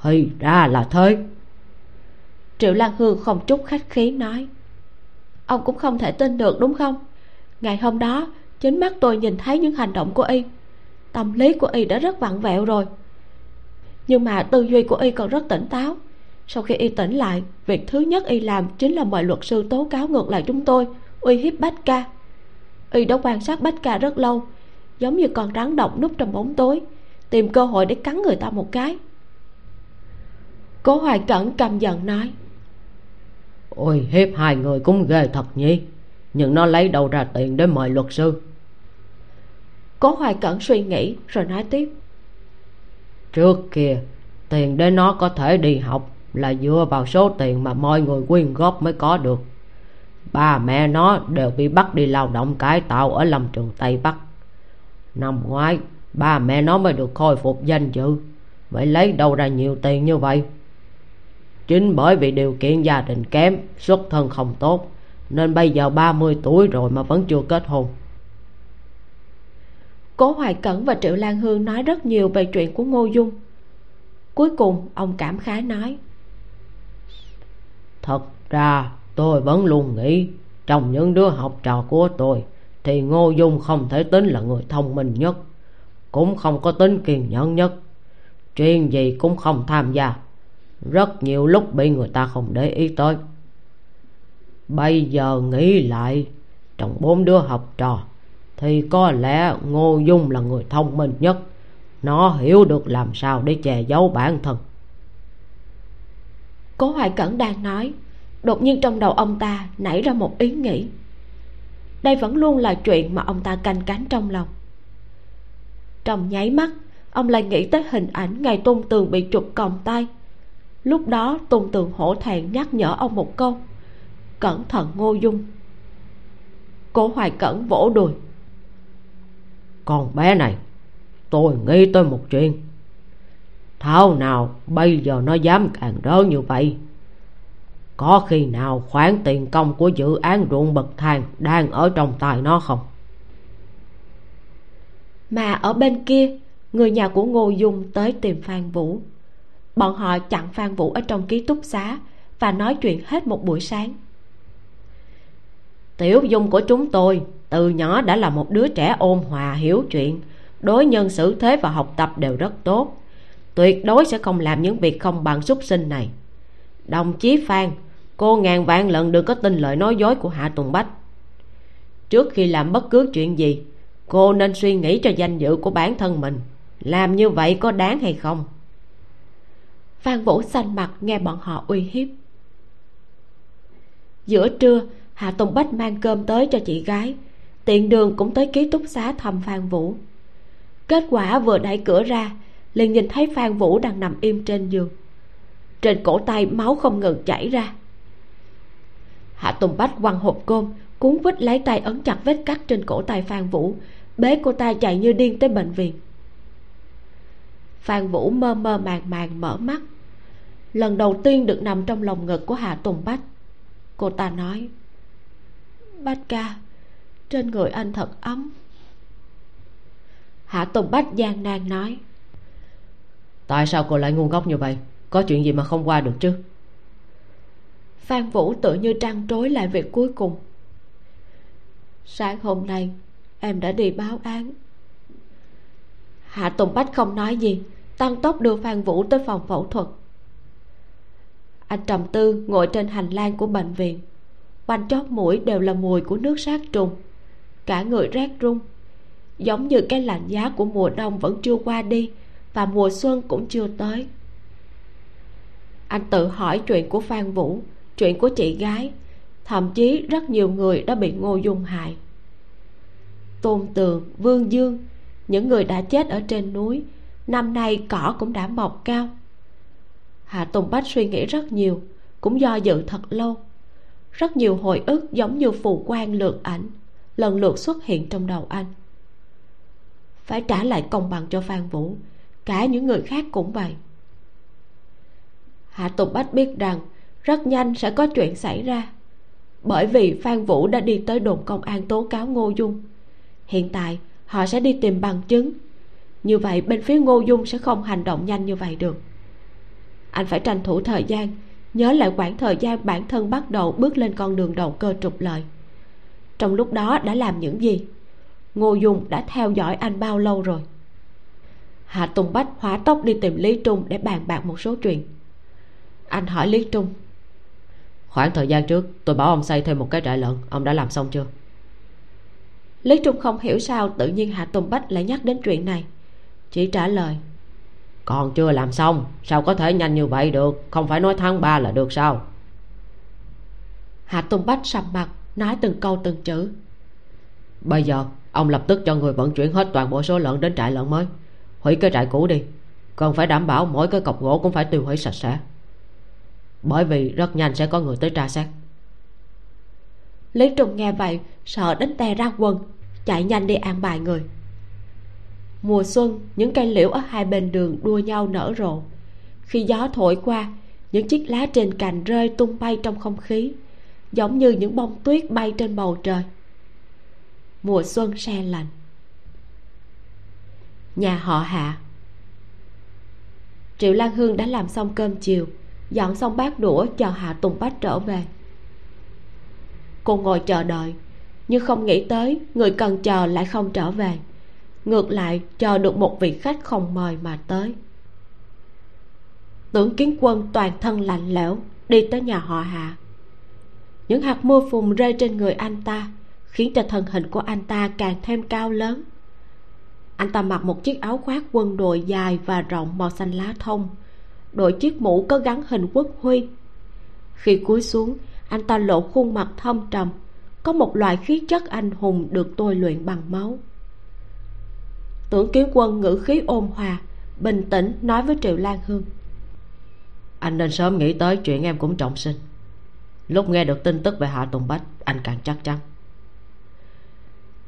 Thì ra là thế triệu lan hương không chút khách khí nói. Ông cũng không thể tin được đúng không? Ngày hôm đó chính mắt tôi nhìn thấy những hành động của y. Tâm lý của y đã rất vặn vẹo rồi nhưng mà tư duy của y còn rất tỉnh táo. Sau khi y tỉnh lại việc thứ nhất y làm chính là mời luật sư tố cáo ngược lại chúng tôi uy hiếp bách ca. Y đã quan sát bách ca rất lâu giống như con rắn độc núp trong bóng tối tìm cơ hội để cắn người ta một cái. Cố hoài cẩn căm giận nói ôi hiếp hai người cũng ghê thật nhỉ nhưng nó lấy đâu ra tiền để mời luật sư? Cố hoài cẩn suy nghĩ rồi nói tiếp trước kia, tiền để nó có thể đi học là dựa vào số tiền mà mọi người quyên góp mới có được. Ba mẹ nó đều bị bắt đi lao động cải tạo ở lâm trường tây bắc. Năm ngoái, ba mẹ nó mới được khôi phục danh dự. Vậy lấy đâu ra nhiều tiền như vậy? Chính bởi vì điều kiện gia đình kém, xuất thân không tốt, nên bây giờ 30 tuổi rồi mà vẫn chưa kết hôn cố hoài cẩn và triệu lan hương nói rất nhiều về chuyện của ngô dung. Cuối cùng, ông cảm khái nói, thật ra tôi vẫn luôn nghĩ trong những đứa học trò của tôi thì ngô dung không thể tính là người thông minh nhất, cũng không có tính kiên nhẫn nhất, chuyện gì cũng không tham gia. Rất nhiều lúc bị người ta không để ý tới. Bây giờ nghĩ lại, trong bốn đứa học trò thì có lẽ ngô dung là người thông minh nhất. Nó hiểu được làm sao để che giấu bản thân. Cố hoài cẩn đang nói, đột nhiên trong đầu ông ta nảy ra một ý nghĩ. Đây vẫn luôn là chuyện mà ông ta canh cánh trong lòng. Trong nháy mắt, ông lại nghĩ tới hình ảnh ngày tôn tường bị trục còng tay. Lúc đó, tôn tường hổ thẹn nhắc nhở ông một câu, cẩn thận ngô dung. Cố hoài cẩn vỗ đùi con bé này. Tôi nghĩ tới một chuyện. Thảo nào bây giờ nó dám càng rỡ như vậy? Có khi nào khoản tiền công của dự án ruộng bậc thang đang ở trong tay nó không? Mà ở bên kia, người nhà của ngô dung tới tìm phan vũ. Bọn họ chặn phan vũ ở trong ký túc xá và nói chuyện hết một buổi sáng tiểu dung của chúng tôi từ nhỏ đã là một đứa trẻ ôn hòa hiểu chuyện, đối nhân xử thế và học tập đều rất tốt. Tuyệt đối sẽ không làm những việc không bằng súc sinh này. Đồng chí phan, cô ngàn vạn lần đừng có tin lời nói dối của hạ tùng bách. Trước khi làm bất cứ chuyện gì, cô nên suy nghĩ cho danh dự của bản thân mình, làm như vậy có đáng hay không? Phan vũ xanh mặt nghe bọn họ uy hiếp. Giữa trưa hạ tùng bách mang cơm tới cho chị gái. Tiện đường cũng tới ký túc xá thăm phan vũ. Kết quả vừa đẩy cửa ra, liền nhìn thấy phan vũ đang nằm im trên giường. Trên cổ tay máu không ngừng chảy ra. Hạ tùng bách quăng hộp cơm, cuốn vít lấy tay ấn chặt vết cắt trên cổ tay phan vũ, bế cô ta chạy như điên tới bệnh viện. Phan vũ mơ mơ màng màng mở mắt. Lần đầu tiên được nằm trong lòng ngực của hạ tùng bách, cô ta nói bách ca. Trên người anh thật ấm. Hạ tùng bách gian nan nói. Tại sao cô lại ngu ngốc như vậy? Có chuyện gì mà không qua được chứ? Phan vũ tự như trăn trối lại việc cuối cùng. Sáng hôm nay em đã đi báo án. Hạ tùng bách không nói gì tăng tốc đưa phan vũ tới phòng phẫu thuật. Anh trầm tư ngồi trên hành lang của bệnh viện quanh chót mũi đều là mùi của nước sát trùng. Cả người rét run. Giống như cái lạnh giá của mùa đông vẫn chưa qua đi và mùa xuân cũng chưa tới. Anh tự hỏi chuyện của phan vũ, chuyện của chị gái. Thậm chí rất nhiều người đã bị ngô dung hại. Tôn tường, vương dương, những người đã chết ở trên núi, năm nay cỏ cũng đã mọc cao. Hạ tùng bách suy nghĩ rất nhiều, cũng do dự thật lâu rất nhiều hồi ức giống như phù quan lượt ảnh, lần lượt xuất hiện trong đầu anh. Phải trả lại công bằng cho phan vũ, cả những người khác cũng vậy. Hạ tùng bách biết rằng rất nhanh sẽ có chuyện xảy ra, bởi vì phan vũ đã đi tới đồn công an tố cáo ngô dung. Hiện tại, họ sẽ đi tìm bằng chứng. Như vậy, bên phía ngô dung sẽ không hành động nhanh như vậy được. Anh phải tranh thủ thời gian nhớ lại khoảng thời gian bản thân bắt đầu bước lên con đường đầu cơ trục lợi. Trong lúc đó đã làm những gì? Ngô dung đã theo dõi anh bao lâu rồi? Hạ tùng bách hỏa tốc đi tìm lý trung để bàn bạc một số chuyện. Anh hỏi lý trung. Khoảng thời gian trước tôi bảo ông xây thêm một cái trại lợn ông đã làm xong chưa? Lý trung không hiểu sao tự nhiên hạ tùng bách lại nhắc đến chuyện này. Chỉ trả lời còn chưa làm xong sao có thể nhanh như vậy được? Không phải nói tháng ba là được sao? Hạ tùng bách sầm mặt nói từng câu từng chữ. Bây giờ ông lập tức cho người vận chuyển hết toàn bộ số lợn đến trại lợn mới. Hủy cái trại cũ đi. Cần phải đảm bảo mỗi cái cọc gỗ cũng phải tiêu hủy sạch sẽ. Bởi vì rất nhanh sẽ có người tới tra xét. Lý trùng nghe vậy sợ đến tè ra quần chạy nhanh đi an bài người mùa xuân, những cây liễu ở hai bên đường đua nhau nở rộ. Khi gió thổi qua, những chiếc lá trên cành rơi tung bay trong không khí, giống như những bông tuyết bay trên bầu trời. Mùa xuân se lạnh. Nhà họ hạ. Triệu lan hương đã làm xong cơm chiều, dọn xong bát đũa chờ hạ tùng bách trở về. Cô ngồi chờ đợi, nhưng không nghĩ tới người cần chờ lại không trở về ngược lại chờ được một vị khách không mời mà tới. Tưởng kiến quân toàn thân lạnh lẽo, đi tới nhà họ hạ. Những hạt mưa phùn rơi trên người anh ta, khiến cho thân hình của anh ta càng thêm cao lớn. Anh ta mặc một chiếc áo khoác quân đội dài và rộng màu xanh lá thông, đội chiếc mũ có gắn hình quốc huy. Khi cúi xuống, anh ta lộ khuôn mặt thâm trầm, có một loại khí chất anh hùng được tôi luyện bằng máu tưởng kiến quân ngữ khí ôn hòa bình tĩnh nói với triệu lan hương. Anh nên sớm nghĩ tới chuyện em cũng trọng sinh. Lúc nghe được tin tức về hạ tùng bách anh càng chắc chắn.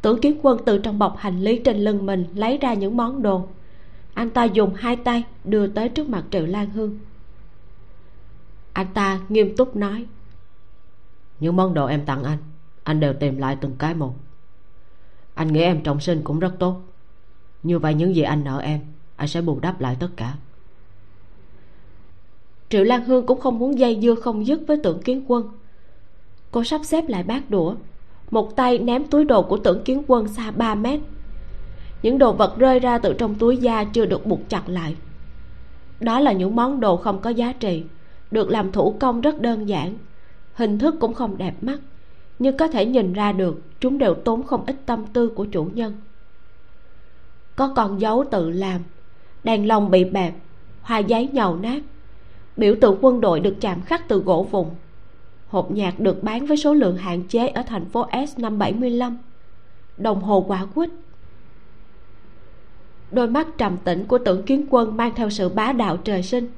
Tưởng kiến quân từ trong bọc hành lý trên lưng mình lấy ra những món đồ. Anh ta dùng hai tay đưa tới trước mặt triệu lan hương. Anh ta nghiêm túc nói những món đồ em tặng anh anh đều tìm lại từng cái một. Anh nghĩ em trọng sinh cũng rất tốt như vậy những gì anh nợ em, anh sẽ bù đắp lại tất cả. Triệu lan hương cũng không muốn dây dưa không dứt với tưởng kiến quân. Cô sắp xếp lại bát đũa, một tay ném túi đồ của tưởng kiến quân xa 3 mét. Những đồ vật rơi ra từ trong túi da chưa được buộc chặt lại. Đó là những món đồ không có giá trị, được làm thủ công rất đơn giản. Hình thức cũng không đẹp mắt, nhưng có thể nhìn ra được chúng đều tốn không ít tâm tư của chủ nhân có con dấu tự làm. Đèn lồng bị bẹp, hoa giấy nhầu nát. Biểu tượng quân đội được chạm khắc từ gỗ vụn. Hộp nhạc được bán với số lượng hạn chế ở thành phố S năm 75 đồng hồ quả quýt. Đôi mắt trầm tĩnh của tưởng kiến quân mang theo sự bá đạo trời sinh.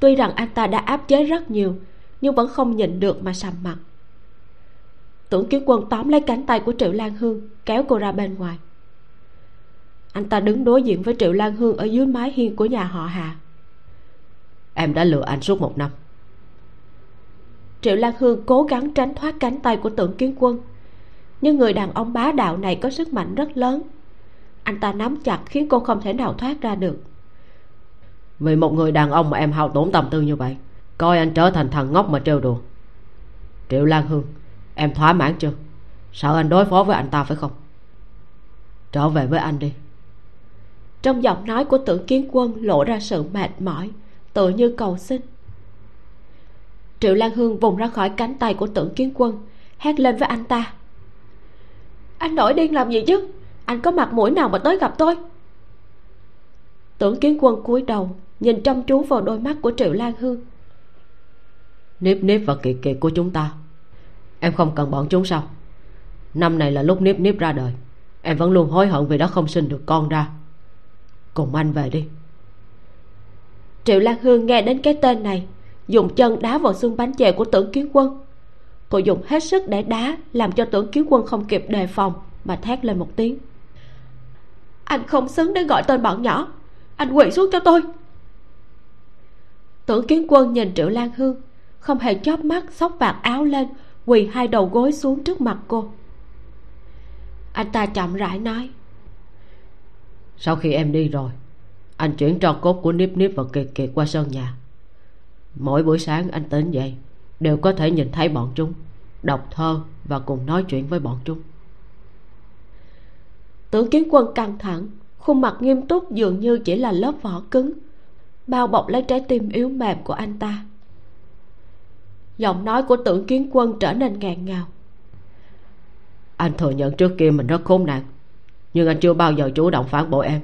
Tuy rằng anh ta đã áp chế rất nhiều, nhưng vẫn không nhịn được mà sầm mặt. Tưởng kiến quân tóm lấy cánh tay của triệu lan hương, kéo cô ra bên ngoài anh ta đứng đối diện với triệu lan hương ở dưới mái hiên của nhà họ hà. Em đã lừa anh suốt một năm. Triệu lan hương cố gắng tránh thoát cánh tay của tưởng kiến quân nhưng người đàn ông bá đạo này có sức mạnh rất lớn. Anh ta nắm chặt khiến cô không thể nào thoát ra được. Vì một người đàn ông mà em hao tổn tâm tư như vậy coi anh trở thành thằng ngốc mà trêu đùa. Triệu lan hương em thỏa mãn chưa? Sợ anh đối phó với anh ta phải không? Trở về với anh đi trong giọng nói của tưởng kiến quân lộ ra sự mệt mỏi tự như cầu xin. Triệu lan hương vùng ra khỏi cánh tay của tưởng kiến quân, hét lên với anh ta. Anh nổi điên làm gì chứ? Anh có mặt mũi nào mà tới gặp tôi? Tưởng kiến quân cúi đầu, nhìn chăm chú vào đôi mắt của triệu lan hương. Nếp nếp và kiệt kiệt của chúng ta. Em không cần bọn chúng sao? Năm này là lúc nếp nếp ra đời. Em vẫn luôn hối hận vì đã không sinh được con ra cùng anh về đi. Triệu lan hương nghe đến cái tên này, dùng chân đá vào xương bánh chè của tưởng kiến quân. Cô dùng hết sức để đá, làm cho tưởng kiến quân không kịp đề phòng, mà thét lên một tiếng. Anh không xứng để gọi tên bọn nhỏ. Anh quỳ xuống cho tôi. Tưởng kiến quân nhìn triệu lan hương, không hề chớp mắt, xốc vạt áo lên, quỳ hai đầu gối xuống trước mặt cô. Anh ta chậm rãi nói sau khi em đi rồi anh chuyển tro cốt của nếp nếp và kiệt kiệt qua sân nhà. Mỗi buổi sáng anh tỉnh dậy đều có thể nhìn thấy bọn chúng đọc thơ và cùng nói chuyện với bọn chúng. Tưởng kiến quân căng thẳng khuôn mặt nghiêm túc dường như chỉ là lớp vỏ cứng bao bọc lấy trái tim yếu mềm của anh ta. Giọng nói của tưởng kiến quân trở nên ngàn ngào. Anh thừa nhận trước kia mình rất khốn nạn nhưng anh chưa bao giờ chủ động phản bội em.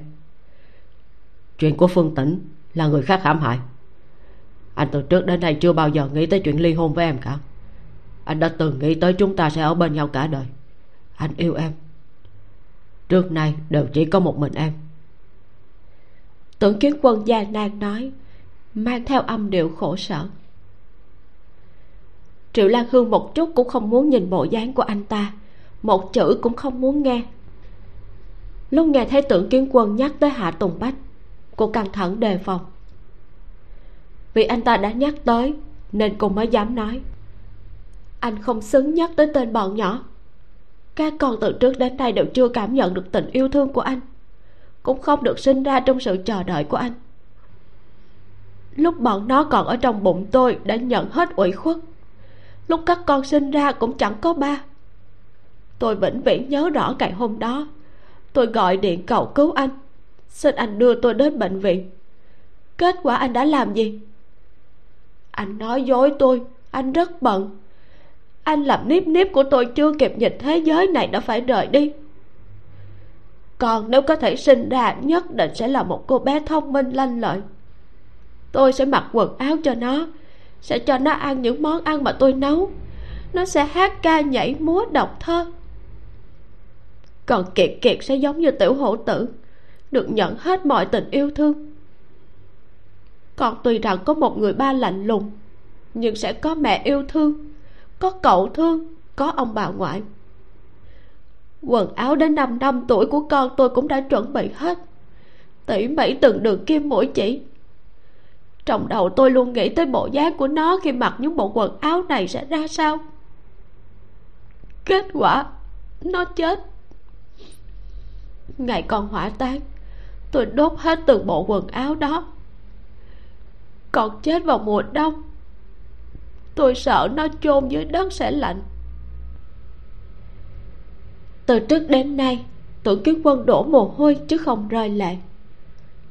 Chuyện của phương tĩnh là người khác hãm hại. Anh từ trước đến nay chưa bao giờ nghĩ tới chuyện ly hôn với em cả. Anh đã từng nghĩ tới chúng ta sẽ ở bên nhau cả đời. Anh yêu em. Trước nay đều chỉ có một mình em. Tưởng kiến quân già nan nói, mang theo âm điệu khổ sở. Triệu lan hương một chút cũng không muốn nhìn bộ dáng của anh ta. Một chữ cũng không muốn nghe lúc nghe thấy tưởng kiến quân nhắc tới hạ tùng bách, cô căng thẳng đề phòng. Vì anh ta đã nhắc tới, nên cô mới dám nói. Anh không xứng nhắc tới tên bọn nhỏ. Các con từ trước đến nay đều chưa cảm nhận được tình yêu thương của anh, cũng không được sinh ra trong sự chờ đợi của anh. Lúc bọn nó còn ở trong bụng tôi đã nhận hết ủy khuất, lúc các con sinh ra cũng chẳng có ba. Tôi vĩnh viễn nhớ rõ ngày hôm đó tôi gọi điện cầu cứu anh. Xin anh đưa tôi đến bệnh viện. Kết quả anh đã làm gì? Anh nói dối tôi. Anh rất bận. Anh làm nếp nếp của tôi chưa kịp nhìn thế giới này đã phải rời đi. Còn nếu có thể sinh ra, nhất định sẽ là một cô bé thông minh, lanh lợi. Tôi sẽ mặc quần áo cho nó, sẽ cho nó ăn những món ăn mà tôi nấu. Nó sẽ hát ca nhảy múa đọc thơ còn kiệt kiệt sẽ giống như tiểu hổ tử, được nhận hết mọi tình yêu thương. Còn tuy rằng có một người ba lạnh lùng, nhưng sẽ có mẹ yêu thương, có cậu thương, có ông bà ngoại. Quần áo đến năm năm tuổi của con tôi cũng đã chuẩn bị hết, tỉ mỉ từng đường kim mũi chỉ. Trong đầu tôi luôn nghĩ tới bộ dáng của nó khi mặc những bộ quần áo này sẽ ra sao. Kết quả, nó chết ngày còn hỏa táng, tôi đốt hết từng bộ quần áo đó. Còn chết vào mùa đông, tôi sợ nó chôn dưới đất sẽ lạnh. Từ trước đến nay, tưởng kiến quân đổ mồ hôi chứ không rơi lệ.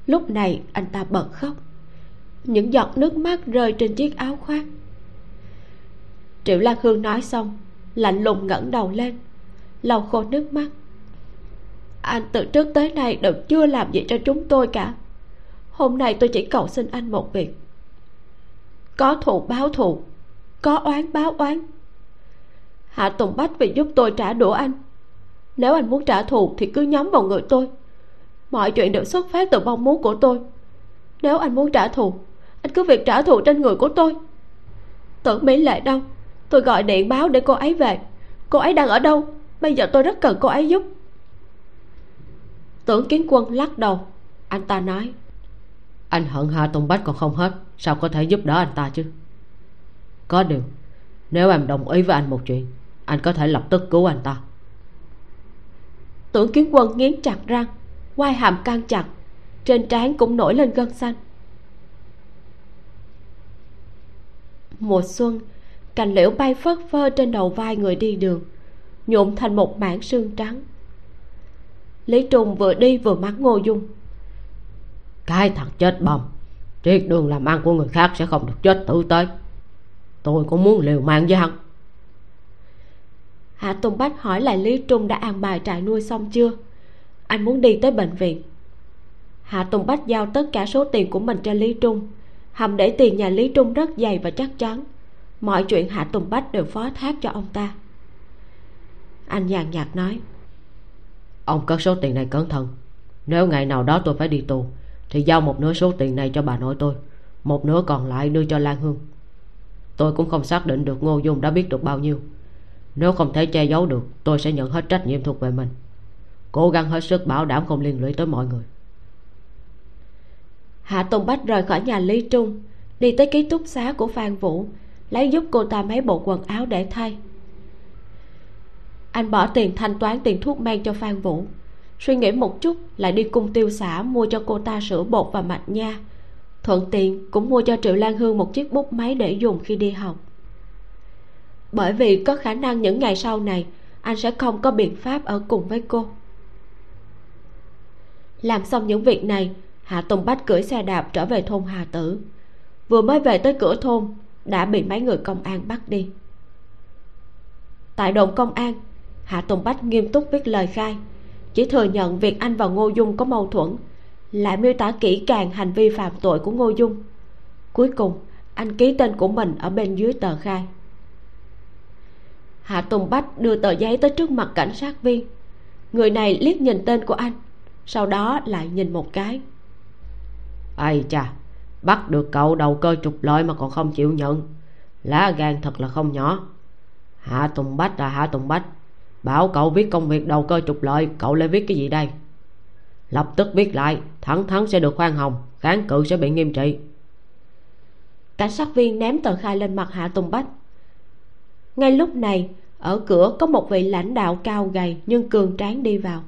Lúc này anh ta bật khóc, những giọt nước mắt rơi trên chiếc áo khoác. Triệu lan hương nói xong, lạnh lùng ngẩng đầu lên, lau khô nước mắt anh từ trước tới nay đều chưa làm gì cho chúng tôi cả. Hôm nay tôi chỉ cầu xin anh một việc. Có thù báo thù, có oán báo oán. Hạ tùng bách vì giúp tôi trả đũa anh. Nếu anh muốn trả thù thì cứ nhắm vào người tôi. Mọi chuyện đều xuất phát từ mong muốn của tôi. Nếu anh muốn trả thù, anh cứ việc trả thù trên người của tôi. Tưởng mỹ lệ đâu? Tôi gọi điện báo để cô ấy về. Cô ấy đang ở đâu? Bây giờ tôi rất cần cô ấy giúp tưởng kiến quân lắc đầu. Anh ta nói anh hận hạ tùng bách còn không hết sao có thể giúp đỡ anh ta chứ? Có điều nếu em đồng ý với anh một chuyện anh có thể lập tức cứu anh ta. Tưởng kiến quân nghiến chặt răng quai hàm căng chặt trên trán cũng nổi lên gân xanh. Mùa xuân cành liễu bay phất phơ trên đầu vai người đi đường nhuộm thành một mảng sương trắng lý Trung vừa đi vừa mắng ngô dung. Cái thằng chết bầm, triết đường làm ăn của người khác sẽ không được chết tử tế. Tôi cũng muốn liều mạng với hắn. Hạ tùng bách hỏi lại lý trung đã an bài trại nuôi xong chưa? Anh muốn đi tới bệnh viện. Hạ tùng bách giao tất cả số tiền của mình cho lý trung. Hầm để tiền nhà lý trung rất dày và chắc chắn. Mọi chuyện hạ tùng bách đều phó thác cho ông ta. Anh nhàn nhạt nói ông cất số tiền này cẩn thận. Nếu ngày nào đó tôi phải đi tù, thì giao một nửa số tiền này cho bà nội tôi, một nửa còn lại đưa cho lan hương. Tôi cũng không xác định được ngô dung đã biết được bao nhiêu. Nếu không thể che giấu được, tôi sẽ nhận hết trách nhiệm thuộc về mình. Cố gắng hết sức bảo đảm không liên lụy tới mọi người. Hạ tùng bách rời khỏi nhà lý trung, đi tới ký túc xá của phan vũ, lấy giúp cô ta mấy bộ quần áo để thay anh bỏ tiền thanh toán tiền thuốc men cho phan vũ. Suy nghĩ một chút, lại đi cung tiêu xã mua cho cô ta sữa bột và mạch nha. Thuận tiện cũng mua cho triệu lan hương một chiếc bút máy để dùng khi đi học. Bởi vì có khả năng những ngày sau này, anh sẽ không có biện pháp ở cùng với cô. Làm xong những việc này, hạ tùng bách cưỡi xe đạp trở về thôn hà tử. Vừa mới về tới cửa thôn, đã bị mấy người công an bắt đi. Tại đồn công an hạ tùng bách nghiêm túc viết lời khai. Chỉ thừa nhận việc anh và ngô dung có mâu thuẫn, lại miêu tả kỹ càng hành vi phạm tội của ngô dung. Cuối cùng, anh ký tên của mình ở bên dưới tờ khai. Hạ tùng bách đưa tờ giấy tới trước mặt cảnh sát viên. Người này liếc nhìn tên của anh, sau đó lại nhìn một cái. Ây chà, bắt được cậu đầu cơ trục lợi mà còn không chịu nhận. Lá gan thật là không nhỏ. Hạ tùng bách là hạ tùng bách bảo cậu viết công việc đầu cơ trục lợi cậu lại viết cái gì đây? Lập tức viết lại thẳng thắn sẽ được khoan hồng kháng cự sẽ bị nghiêm trị. Cảnh sát viên ném tờ khai lên mặt hạ tùng bách. Ngay lúc này ở cửa có một vị lãnh đạo cao gầy nhưng cường tráng đi vào.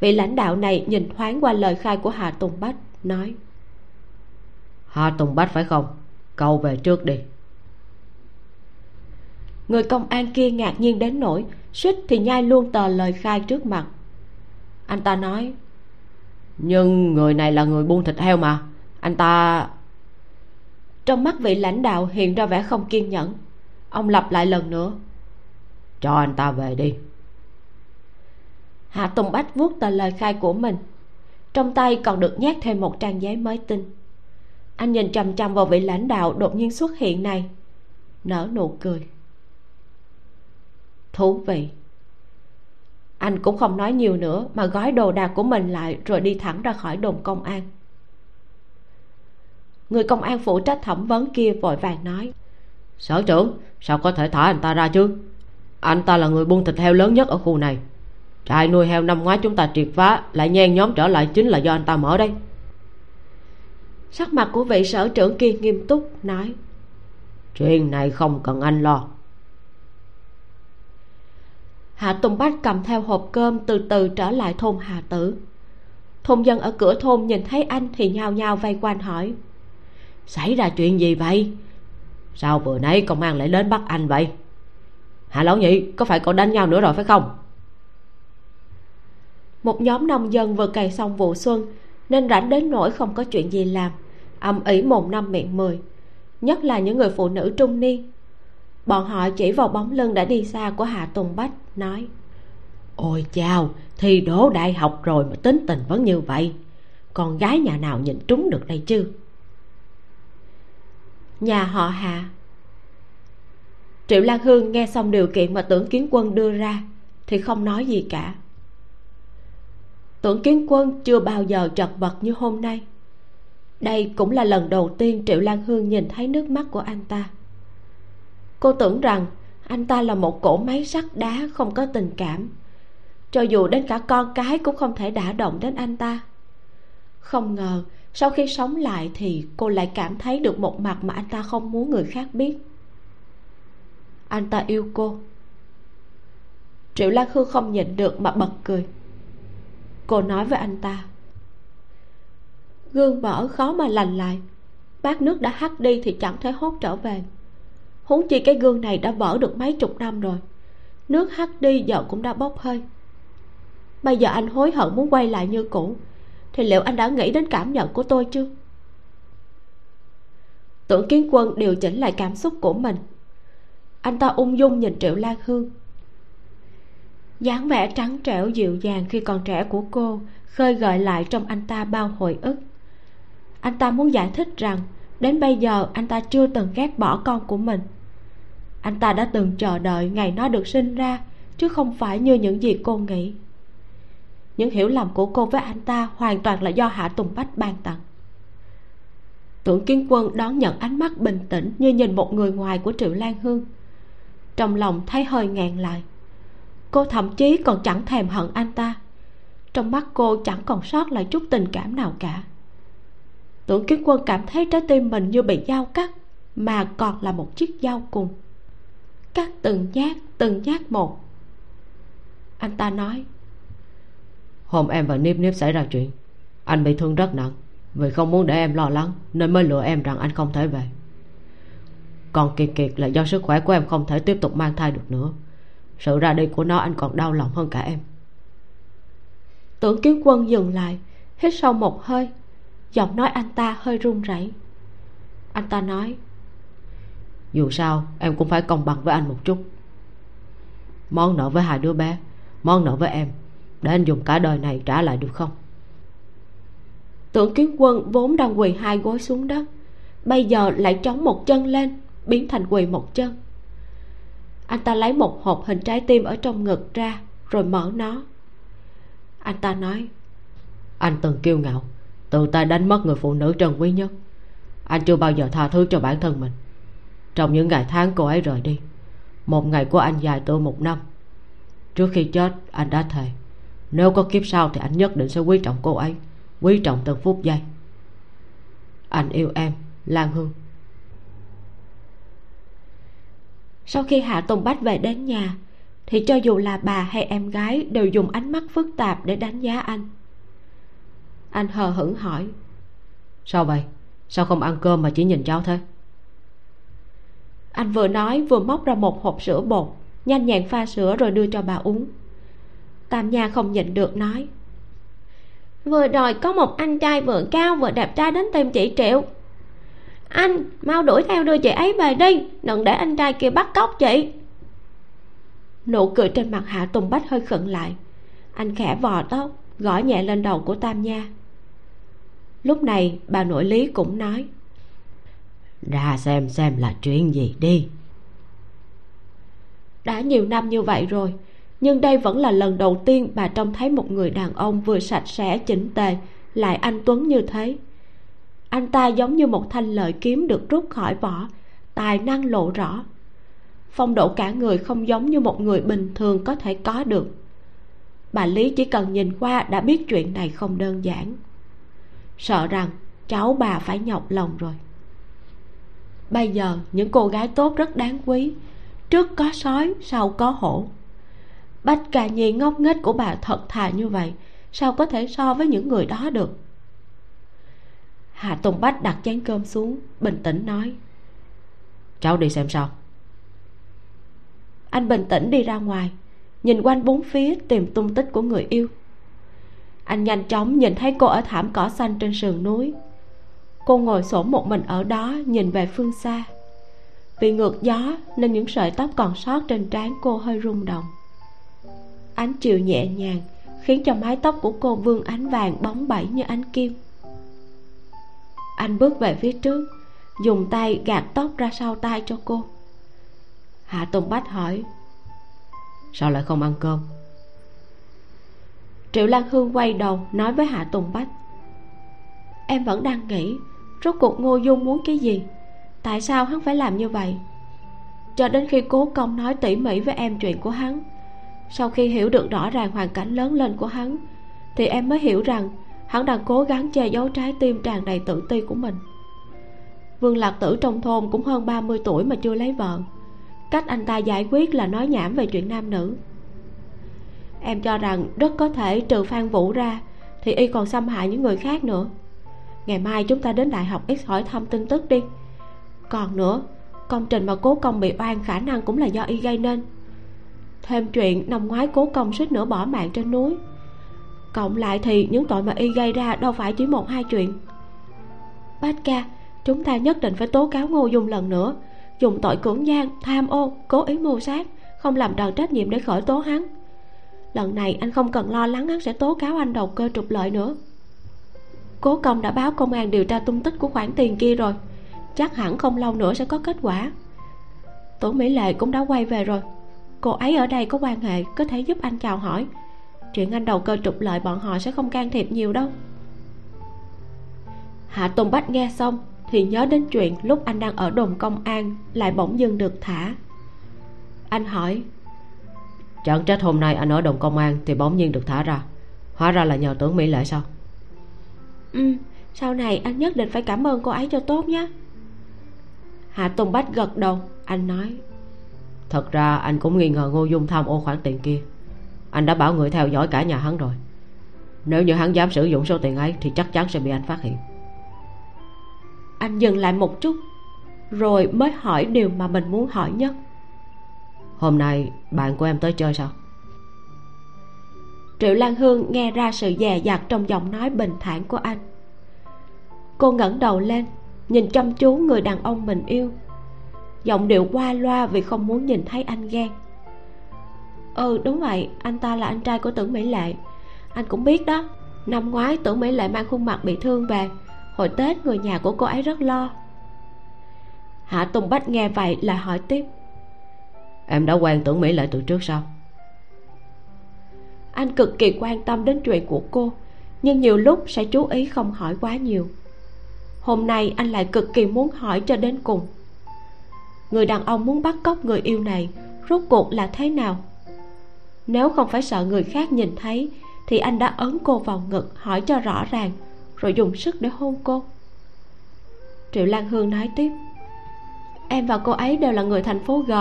Vị lãnh đạo này nhìn thoáng qua lời khai của hà tùng bách nói hà tùng bách phải không? Cậu về trước đi người công an kia ngạc nhiên đến nỗi suýt thì nhai luôn tờ lời khai trước mặt. Anh ta nói nhưng người này là người buôn thịt heo mà. Anh ta trong mắt vị lãnh đạo hiện ra vẻ không kiên nhẫn. Ông lặp lại lần nữa cho anh ta về đi. Hạ tùng bách vuốt tờ lời khai của mình. Trong tay còn được nhét thêm một trang giấy mới tinh. Anh nhìn chằm chằm vào vị lãnh đạo đột nhiên xuất hiện này nở nụ cười thú vị. Anh cũng không nói nhiều nữa mà gói đồ đạc của mình lại rồi đi thẳng ra khỏi đồn công an. Người công an phụ trách thẩm vấn kia vội vàng nói sở trưởng sao có thể thả anh ta ra chứ? Anh ta là người buôn thịt heo lớn nhất ở khu này. Trại nuôi heo năm ngoái chúng ta triệt phá lại nhen nhóm trở lại chính là do anh ta mở đây sắc mặt của vị sở trưởng kia nghiêm túc nói chuyện này không cần anh lo hạ tùng bách cầm theo hộp cơm từ từ trở lại thôn hà tử. Thôn dân ở cửa thôn nhìn thấy anh thì nhao nhao vây quanh hỏi, xảy ra chuyện gì vậy? Sao vừa nãy công an lại đến bắt anh vậy? Hạ lão nhị, có phải cậu đánh nhau nữa rồi phải không? Một nhóm nông dân vừa cày xong vụ xuân, nên rảnh đến nỗi không có chuyện gì làm âm ỉ mồm năm miệng mười. Nhất là những người phụ nữ trung niên bọn họ chỉ vào bóng lưng đã đi xa của hạ tùng bách nói ôi chào thi đỗ đại học rồi mà tính tình vẫn như vậy. Con gái nhà nào nhìn trúng được đây chứ? Nhà họ hạ. Triệu lan hương nghe xong điều kiện mà tưởng kiến quân đưa ra thì không nói gì cả. Tưởng kiến quân chưa bao giờ chật vật như hôm nay. Đây cũng là lần đầu tiên triệu lan hương nhìn thấy nước mắt của anh ta cô tưởng rằng anh ta là một cỗ máy sắt đá không có tình cảm. Cho dù đến cả con cái cũng không thể đả động đến anh ta. Không ngờ, sau khi sống lại thì cô lại cảm thấy được một mặt mà anh ta không muốn người khác biết. Anh ta yêu cô. Triệu lan hương không nhịn được mà bật cười. Cô nói với anh ta, gương vỡ khó mà lành lại. Bát nước đã hắt đi thì chẳng thể hốt trở về huống chi cái gương này đã vỡ được mấy chục năm rồi. Nước hắt đi giờ cũng đã bốc hơi. Bây giờ anh hối hận muốn quay lại như cũ. Thì liệu anh đã nghĩ đến cảm nhận của tôi chưa? Tưởng kiến quân điều chỉnh lại cảm xúc của mình. Anh ta ung dung nhìn triệu lan hương. Dáng vẻ trắng trẻo dịu dàng khi còn trẻ của cô khơi gợi lại trong anh ta bao hồi ức. Anh ta muốn giải thích rằng đến bây giờ anh ta chưa từng ghét bỏ con của mình anh ta đã từng chờ đợi ngày nó được sinh ra, chứ không phải như những gì cô nghĩ. Những hiểu lầm của cô với anh ta hoàn toàn là do hạ tùng bách ban tặng. Tưởng kiến quân đón nhận ánh mắt bình tĩnh như nhìn một người ngoài của triệu lan hương. Trong lòng thấy hơi ngàn lại. Cô thậm chí còn chẳng thèm hận anh ta. Trong mắt cô chẳng còn sót lại chút tình cảm nào cả. Tưởng kiến quân cảm thấy trái tim mình như bị dao cắt, mà còn là một chiếc dao cùng cắt từng nhát từng nhát một. Anh ta nói hôm em và nếp nếp xảy ra chuyện anh bị thương rất nặng vì không muốn để em lo lắng nên mới lừa em rằng anh không thể về. Còn kiệt kiệt là do sức khỏe của em không thể tiếp tục mang thai được nữa sự ra đi của nó anh còn đau lòng hơn cả em. Tưởng kiến quân dừng lại hít sâu một hơi giọng nói anh ta hơi run rẩy. Anh ta nói dù sao em cũng phải công bằng với anh một chút. Món nợ với hai đứa bé món nợ với em để anh dùng cả đời này trả lại được không? Tưởng kiến quân vốn đang quỳ hai gối xuống đất bây giờ lại trống một chân lên biến thành quỳ một chân. Anh ta lấy một hộp hình trái tim ở trong ngực ra rồi mở nó. Anh ta nói anh từng kiêu ngạo tự tay đánh mất người phụ nữ trân quý nhất. Anh chưa bao giờ tha thứ cho bản thân mình trong những ngày tháng cô ấy rời đi một ngày của anh dài tựa một năm. Trước khi chết anh đã thề nếu có kiếp sau thì anh nhất định sẽ quý trọng cô ấy quý trọng từng phút giây. Anh yêu em lan hương. Sau khi hạ tùng bách về đến nhà thì cho dù là bà hay em gái đều dùng ánh mắt phức tạp để đánh giá anh. Anh hờ hững hỏi sao vậy? Sao không ăn cơm mà chỉ nhìn cháu thế anh vừa nói vừa móc ra một hộp sữa bột, nhanh nhẹn pha sữa rồi đưa cho bà uống. Tam nha không nhịn được nói. Vừa rồi có một anh trai vừa cao vừa đẹp trai đến tìm chị triệu. Anh, mau đuổi theo đưa chị ấy về đi, đừng để anh trai kia bắt cóc chị. Nụ cười trên mặt hạ tùng bách hơi khựng lại. Anh khẽ vò tóc, gõ nhẹ lên đầu của tam nha. Lúc này, bà nội lý cũng nói ra xem xem là chuyện gì đi. Đã nhiều năm như vậy rồi, nhưng đây vẫn là lần đầu tiên bà trông thấy một người đàn ông vừa sạch sẽ, chỉnh tề, lại anh tuấn như thế. Anh ta giống như một thanh lợi kiếm được rút khỏi vỏ, tài năng lộ rõ. Phong độ cả người không giống như một người bình thường có thể có được. Bà lý chỉ cần nhìn qua đã biết chuyện này không đơn giản. Sợ rằng cháu bà phải nhọc lòng rồi bây giờ những cô gái tốt rất đáng quý. Trước có sói sau có hổ. Bách cà nhi ngốc nghếch của bà thật thà như vậy sao có thể so với những người đó được? Hạ tùng bách đặt chén cơm xuống bình tĩnh nói. Cháu đi xem sao. Anh bình tĩnh đi ra ngoài nhìn quanh bốn phía tìm tung tích của người yêu. Anh nhanh chóng nhìn thấy cô ở thảm cỏ xanh trên sườn núi cô ngồi xổm một mình ở đó, nhìn về phương xa. Vì ngược gió nên những sợi tóc còn sót trên trán cô hơi rung động. Ánh chiều nhẹ nhàng khiến cho mái tóc của cô vương ánh vàng bóng bẩy như ánh kim. Anh bước về phía trước, dùng tay gạt tóc ra sau tay cho cô. Hạ tùng bách hỏi, sao lại không ăn cơm? Triệu lan hương quay đầu nói với hạ tùng bách, em vẫn đang nghĩ rốt cuộc ngô dung muốn cái gì? Tại sao hắn phải làm như vậy? Cho đến khi cố công nói tỉ mỉ với em chuyện của hắn, sau khi hiểu được rõ ràng hoàn cảnh lớn lên của hắn, thì em mới hiểu rằng hắn đang cố gắng che giấu trái tim tràn đầy tự ti của mình. Vương lạc tử trong thôn cũng hơn 30 tuổi mà chưa lấy vợ. Cách anh ta giải quyết là nói nhảm về chuyện nam nữ. Em cho rằng rất có thể trừ phan vũ ra, thì y còn xâm hại những người khác nữa ngày mai chúng ta đến đại học x hỏi thăm tin tức đi. Còn nữa, công trình mà cố công bị oan khả năng cũng là do y gây nên. Thêm chuyện năm ngoái cố công suýt nữa bỏ mạng trên núi. Cộng lại thì những tội mà y gây ra đâu phải chỉ một hai chuyện. Bách ca, chúng ta nhất định phải tố cáo ngô dung lần nữa. Dùng tội cưỡng gian, tham ô, cố ý mưu sát, không làm tròn trách nhiệm để khởi tố hắn. Lần này anh không cần lo lắng hắn sẽ tố cáo anh đầu cơ trục lợi nữa cố công đã báo công an điều tra tung tích của khoản tiền kia rồi. Chắc hẳn không lâu nữa sẽ có kết quả. Tổ mỹ lệ cũng đã quay về rồi. Cô ấy ở đây có quan hệ, có thể giúp anh chào hỏi. Chuyện anh đầu cơ trục lợi bọn họ sẽ không can thiệp nhiều đâu. Hạ tùng bách nghe xong thì nhớ đến chuyện lúc anh đang ở đồn công an, lại bỗng dưng được thả. Anh hỏi chẳng trách hôm nay anh ở đồn công an thì bỗng nhiên được thả ra. Hóa ra là nhờ tưởng mỹ lệ sao? Ừ sau này anh nhất định phải cảm ơn cô ấy cho tốt nhé. Hạ tùng bách gật đầu anh nói. Thật ra anh cũng nghi ngờ ngô dung tham ô khoản tiền kia. Anh đã bảo người theo dõi cả nhà hắn rồi. Nếu như hắn dám sử dụng số tiền ấy thì chắc chắn sẽ bị anh phát hiện. Anh dừng lại một chút rồi mới hỏi điều mà mình muốn hỏi nhất. Hôm nay bạn của em tới chơi sao triệu lan hương nghe ra sự dè dặt trong giọng nói bình thản của anh. Cô ngẩng đầu lên, nhìn chăm chú người đàn ông mình yêu. Giọng điệu qua loa vì không muốn nhìn thấy anh ghen. Ừ đúng vậy, anh ta là anh trai của tưởng mỹ lệ. Anh cũng biết đó, năm ngoái tưởng mỹ lệ mang khuôn mặt bị thương về. Hồi tết người nhà của cô ấy rất lo. Hạ tùng bách nghe vậy là hỏi tiếp. Em đã quen tưởng mỹ lệ từ trước sao? Anh cực kỳ quan tâm đến chuyện của cô, nhưng nhiều lúc sẽ chú ý không hỏi quá nhiều. Hôm nay anh lại cực kỳ muốn hỏi cho đến cùng. Người đàn ông muốn bắt cóc người yêu này rốt cuộc là thế nào? Nếu không phải sợ người khác nhìn thấy, thì anh đã ấn cô vào ngực hỏi cho rõ ràng, rồi dùng sức để hôn cô. Triệu lan hương nói tiếp, em và cô ấy đều là người thành phố g.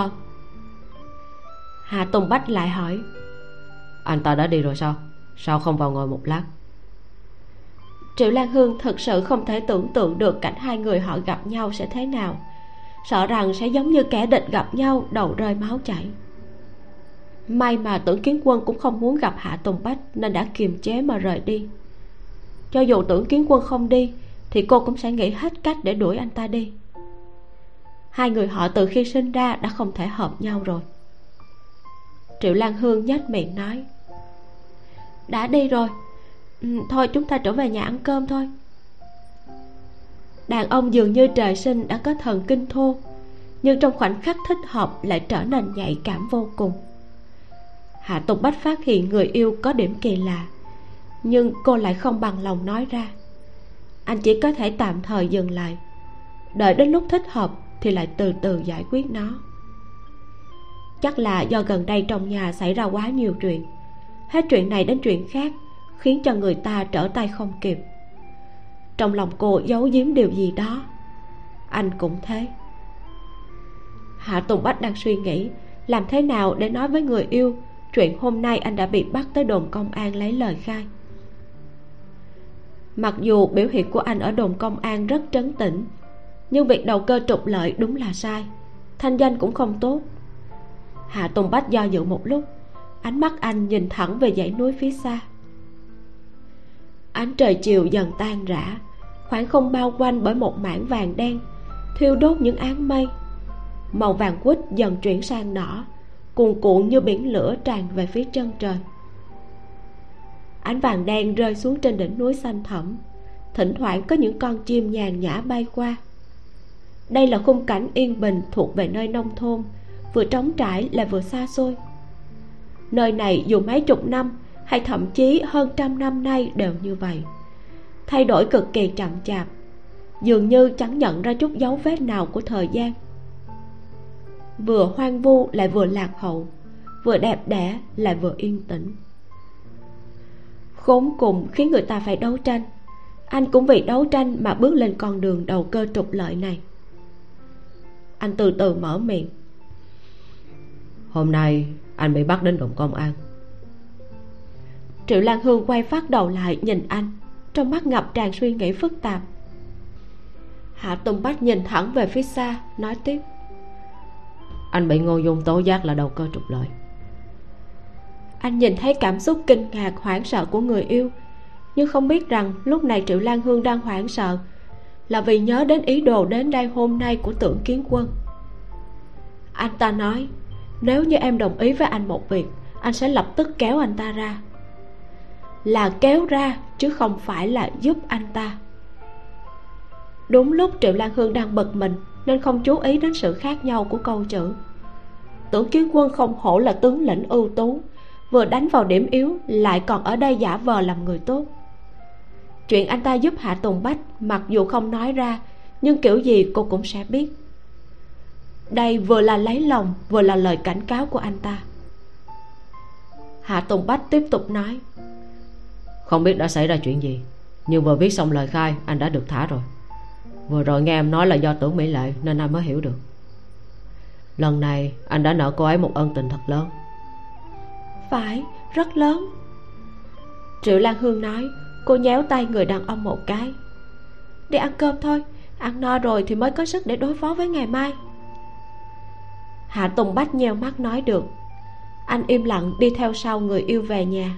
Hà tùng bách lại hỏi anh ta đã đi rồi sao? Sao không vào ngồi một lát? Triệu lan hương thật sự không thể tưởng tượng được cảnh hai người họ gặp nhau sẽ thế nào. Sợ rằng sẽ giống như kẻ địch gặp nhau, đầu rơi máu chảy. May mà tưởng kiến quân cũng không muốn gặp hạ tùng bách, nên đã kiềm chế mà rời đi. Cho dù tưởng kiến quân không đi, thì cô cũng sẽ nghĩ hết cách để đuổi anh ta đi. Hai người họ từ khi sinh ra đã không thể hợp nhau rồi. Triệu lan hương nhếch miệng nói đã đi rồi. Ừ, thôi chúng ta trở về nhà ăn cơm thôi. Đàn ông dường như trời sinh đã có thần kinh thô, nhưng trong khoảnh khắc thích hợp lại trở nên nhạy cảm vô cùng. Hạ tùng bách phát hiện người yêu có điểm kỳ lạ, nhưng cô lại không bằng lòng nói ra. Anh chỉ có thể tạm thời dừng lại, đợi đến lúc thích hợp thì lại từ từ giải quyết nó. Chắc là do gần đây trong nhà xảy ra quá nhiều chuyện hết chuyện này đến chuyện khác, khiến cho người ta trở tay không kịp. Trong lòng cô giấu giếm điều gì đó, anh cũng thế. Hạ tùng bách đang suy nghĩ làm thế nào để nói với người yêu chuyện hôm nay anh đã bị bắt tới đồn công an lấy lời khai. Mặc dù biểu hiện của anh ở đồn công an rất trấn tĩnh, nhưng việc đầu cơ trục lợi đúng là sai, thanh danh cũng không tốt. Hạ tùng bách do dự một lúc ánh mắt anh nhìn thẳng về dãy núi phía xa. Ánh trời chiều dần tan rã, khoảng không bao quanh bởi một mảng vàng đen, thiêu đốt những áng mây. Màu vàng quýt dần chuyển sang đỏ, cuồn cuộn như biển lửa tràn về phía chân trời. Ánh vàng đen rơi xuống trên đỉnh núi xanh thẳm, thỉnh thoảng có những con chim nhàn nhã bay qua. Đây là khung cảnh yên bình thuộc về nơi nông thôn, vừa trống trải lại vừa xa xôi nơi này dù mấy chục năm, hay thậm chí hơn trăm năm nay đều như vậy. Thay đổi cực kỳ chậm chạp, dường như chẳng nhận ra chút dấu vết nào của thời gian. Vừa hoang vu lại vừa lạc hậu, vừa đẹp đẽ lại vừa yên tĩnh. Khốn cùng khiến người ta phải đấu tranh, anh cũng vì đấu tranh mà bước lên con đường đầu cơ trục lợi này. Anh từ từ mở miệng. Hôm nay anh bị bắt đến đồn công an. Triệu lan hương quay phát đầu lại nhìn anh, trong mắt ngập tràn suy nghĩ phức tạp. Hạ tùng bách nhìn thẳng về phía xa, nói tiếp. Anh bị ngô dung tố giác là đầu cơ trục lợi. Anh nhìn thấy cảm xúc kinh ngạc, hoảng sợ của người yêu, nhưng không biết rằng lúc này triệu lan hương đang hoảng sợ là vì nhớ đến ý đồ đến đây hôm nay của tưởng kiến quân. Anh ta nói nếu như em đồng ý với anh một việc, anh sẽ lập tức kéo anh ta ra. Là kéo ra, chứ không phải là giúp anh ta. Đúng lúc triệu lan hương đang bực mình, nên không chú ý đến sự khác nhau của câu chữ. Tưởng kiến quân không hổ là tướng lĩnh ưu tú, vừa đánh vào điểm yếu, lại còn ở đây giả vờ làm người tốt. Chuyện anh ta giúp hạ tùng bách, mặc dù không nói ra, nhưng kiểu gì cô cũng sẽ biết đây vừa là lấy lòng vừa là lời cảnh cáo của anh ta. Hạ tùng bách tiếp tục nói. Không biết đã xảy ra chuyện gì nhưng vừa viết xong lời khai anh đã được thả rồi. Vừa rồi nghe em nói là do tưởng mỹ lệ nên anh mới hiểu được. Lần này anh đã nợ cô ấy một ân tình thật lớn. Phải rất lớn. Triệu lan hương nói cô nhéo tay người đàn ông một cái. Đi ăn cơm thôi ăn no rồi thì mới có sức để đối phó với ngày mai hạ tùng bách nheo mắt nói được. Anh im lặng đi theo sau người yêu về nhà.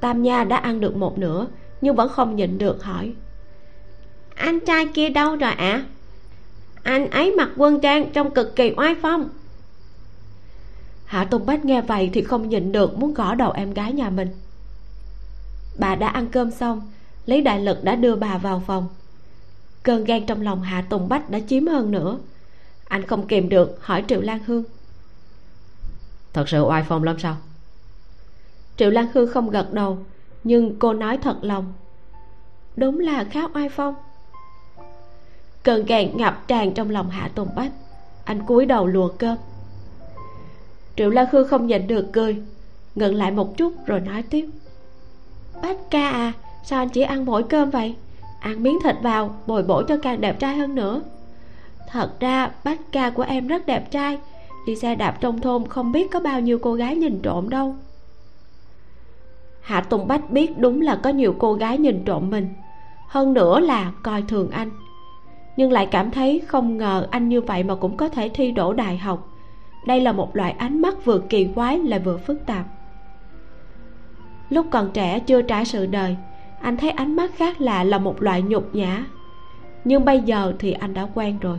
Tam nha đã ăn được một nửa, nhưng vẫn không nhịn được hỏi. Anh trai kia đâu rồi ạ? À? anh ấy mặc quân trang trông cực kỳ oai phong. Hạ tùng bách nghe vậy thì không nhịn được muốn gõ đầu em gái nhà mình. Bà đã ăn cơm xong, lý đại lực đã đưa bà vào phòng. Cơn ghen trong lòng hạ tùng bách đã chiếm hơn nữa anh không kìm được hỏi triệu lan hương. Thật sự oai phong lắm sao? Triệu lan hương không gật đầu nhưng cô nói thật lòng. Đúng là khá oai phong. Cơn gàn ngập tràn trong lòng hạ tùng bách. Anh cúi đầu lùa cơm triệu lan khương không nhịn được cười ngừng lại một chút rồi nói tiếp. Bách ca à sao anh chỉ ăn mỗi cơm vậy? Ăn miếng thịt vào bồi bổ cho càng đẹp trai hơn nữa thật ra bách ca của em rất đẹp trai. Đi xe đạp trong thôn không biết có bao nhiêu cô gái nhìn trộm đâu. Hạ tùng bách biết đúng là có nhiều cô gái nhìn trộm mình. Hơn nữa là coi thường anh. Nhưng lại cảm thấy không ngờ anh như vậy mà cũng có thể thi đỗ đại học. Đây là một loại ánh mắt vừa kỳ quái lại vừa phức tạp. Lúc còn trẻ chưa trải sự đời, anh thấy ánh mắt khác lạ là một loại nhục nhã. Nhưng bây giờ thì anh đã quen rồi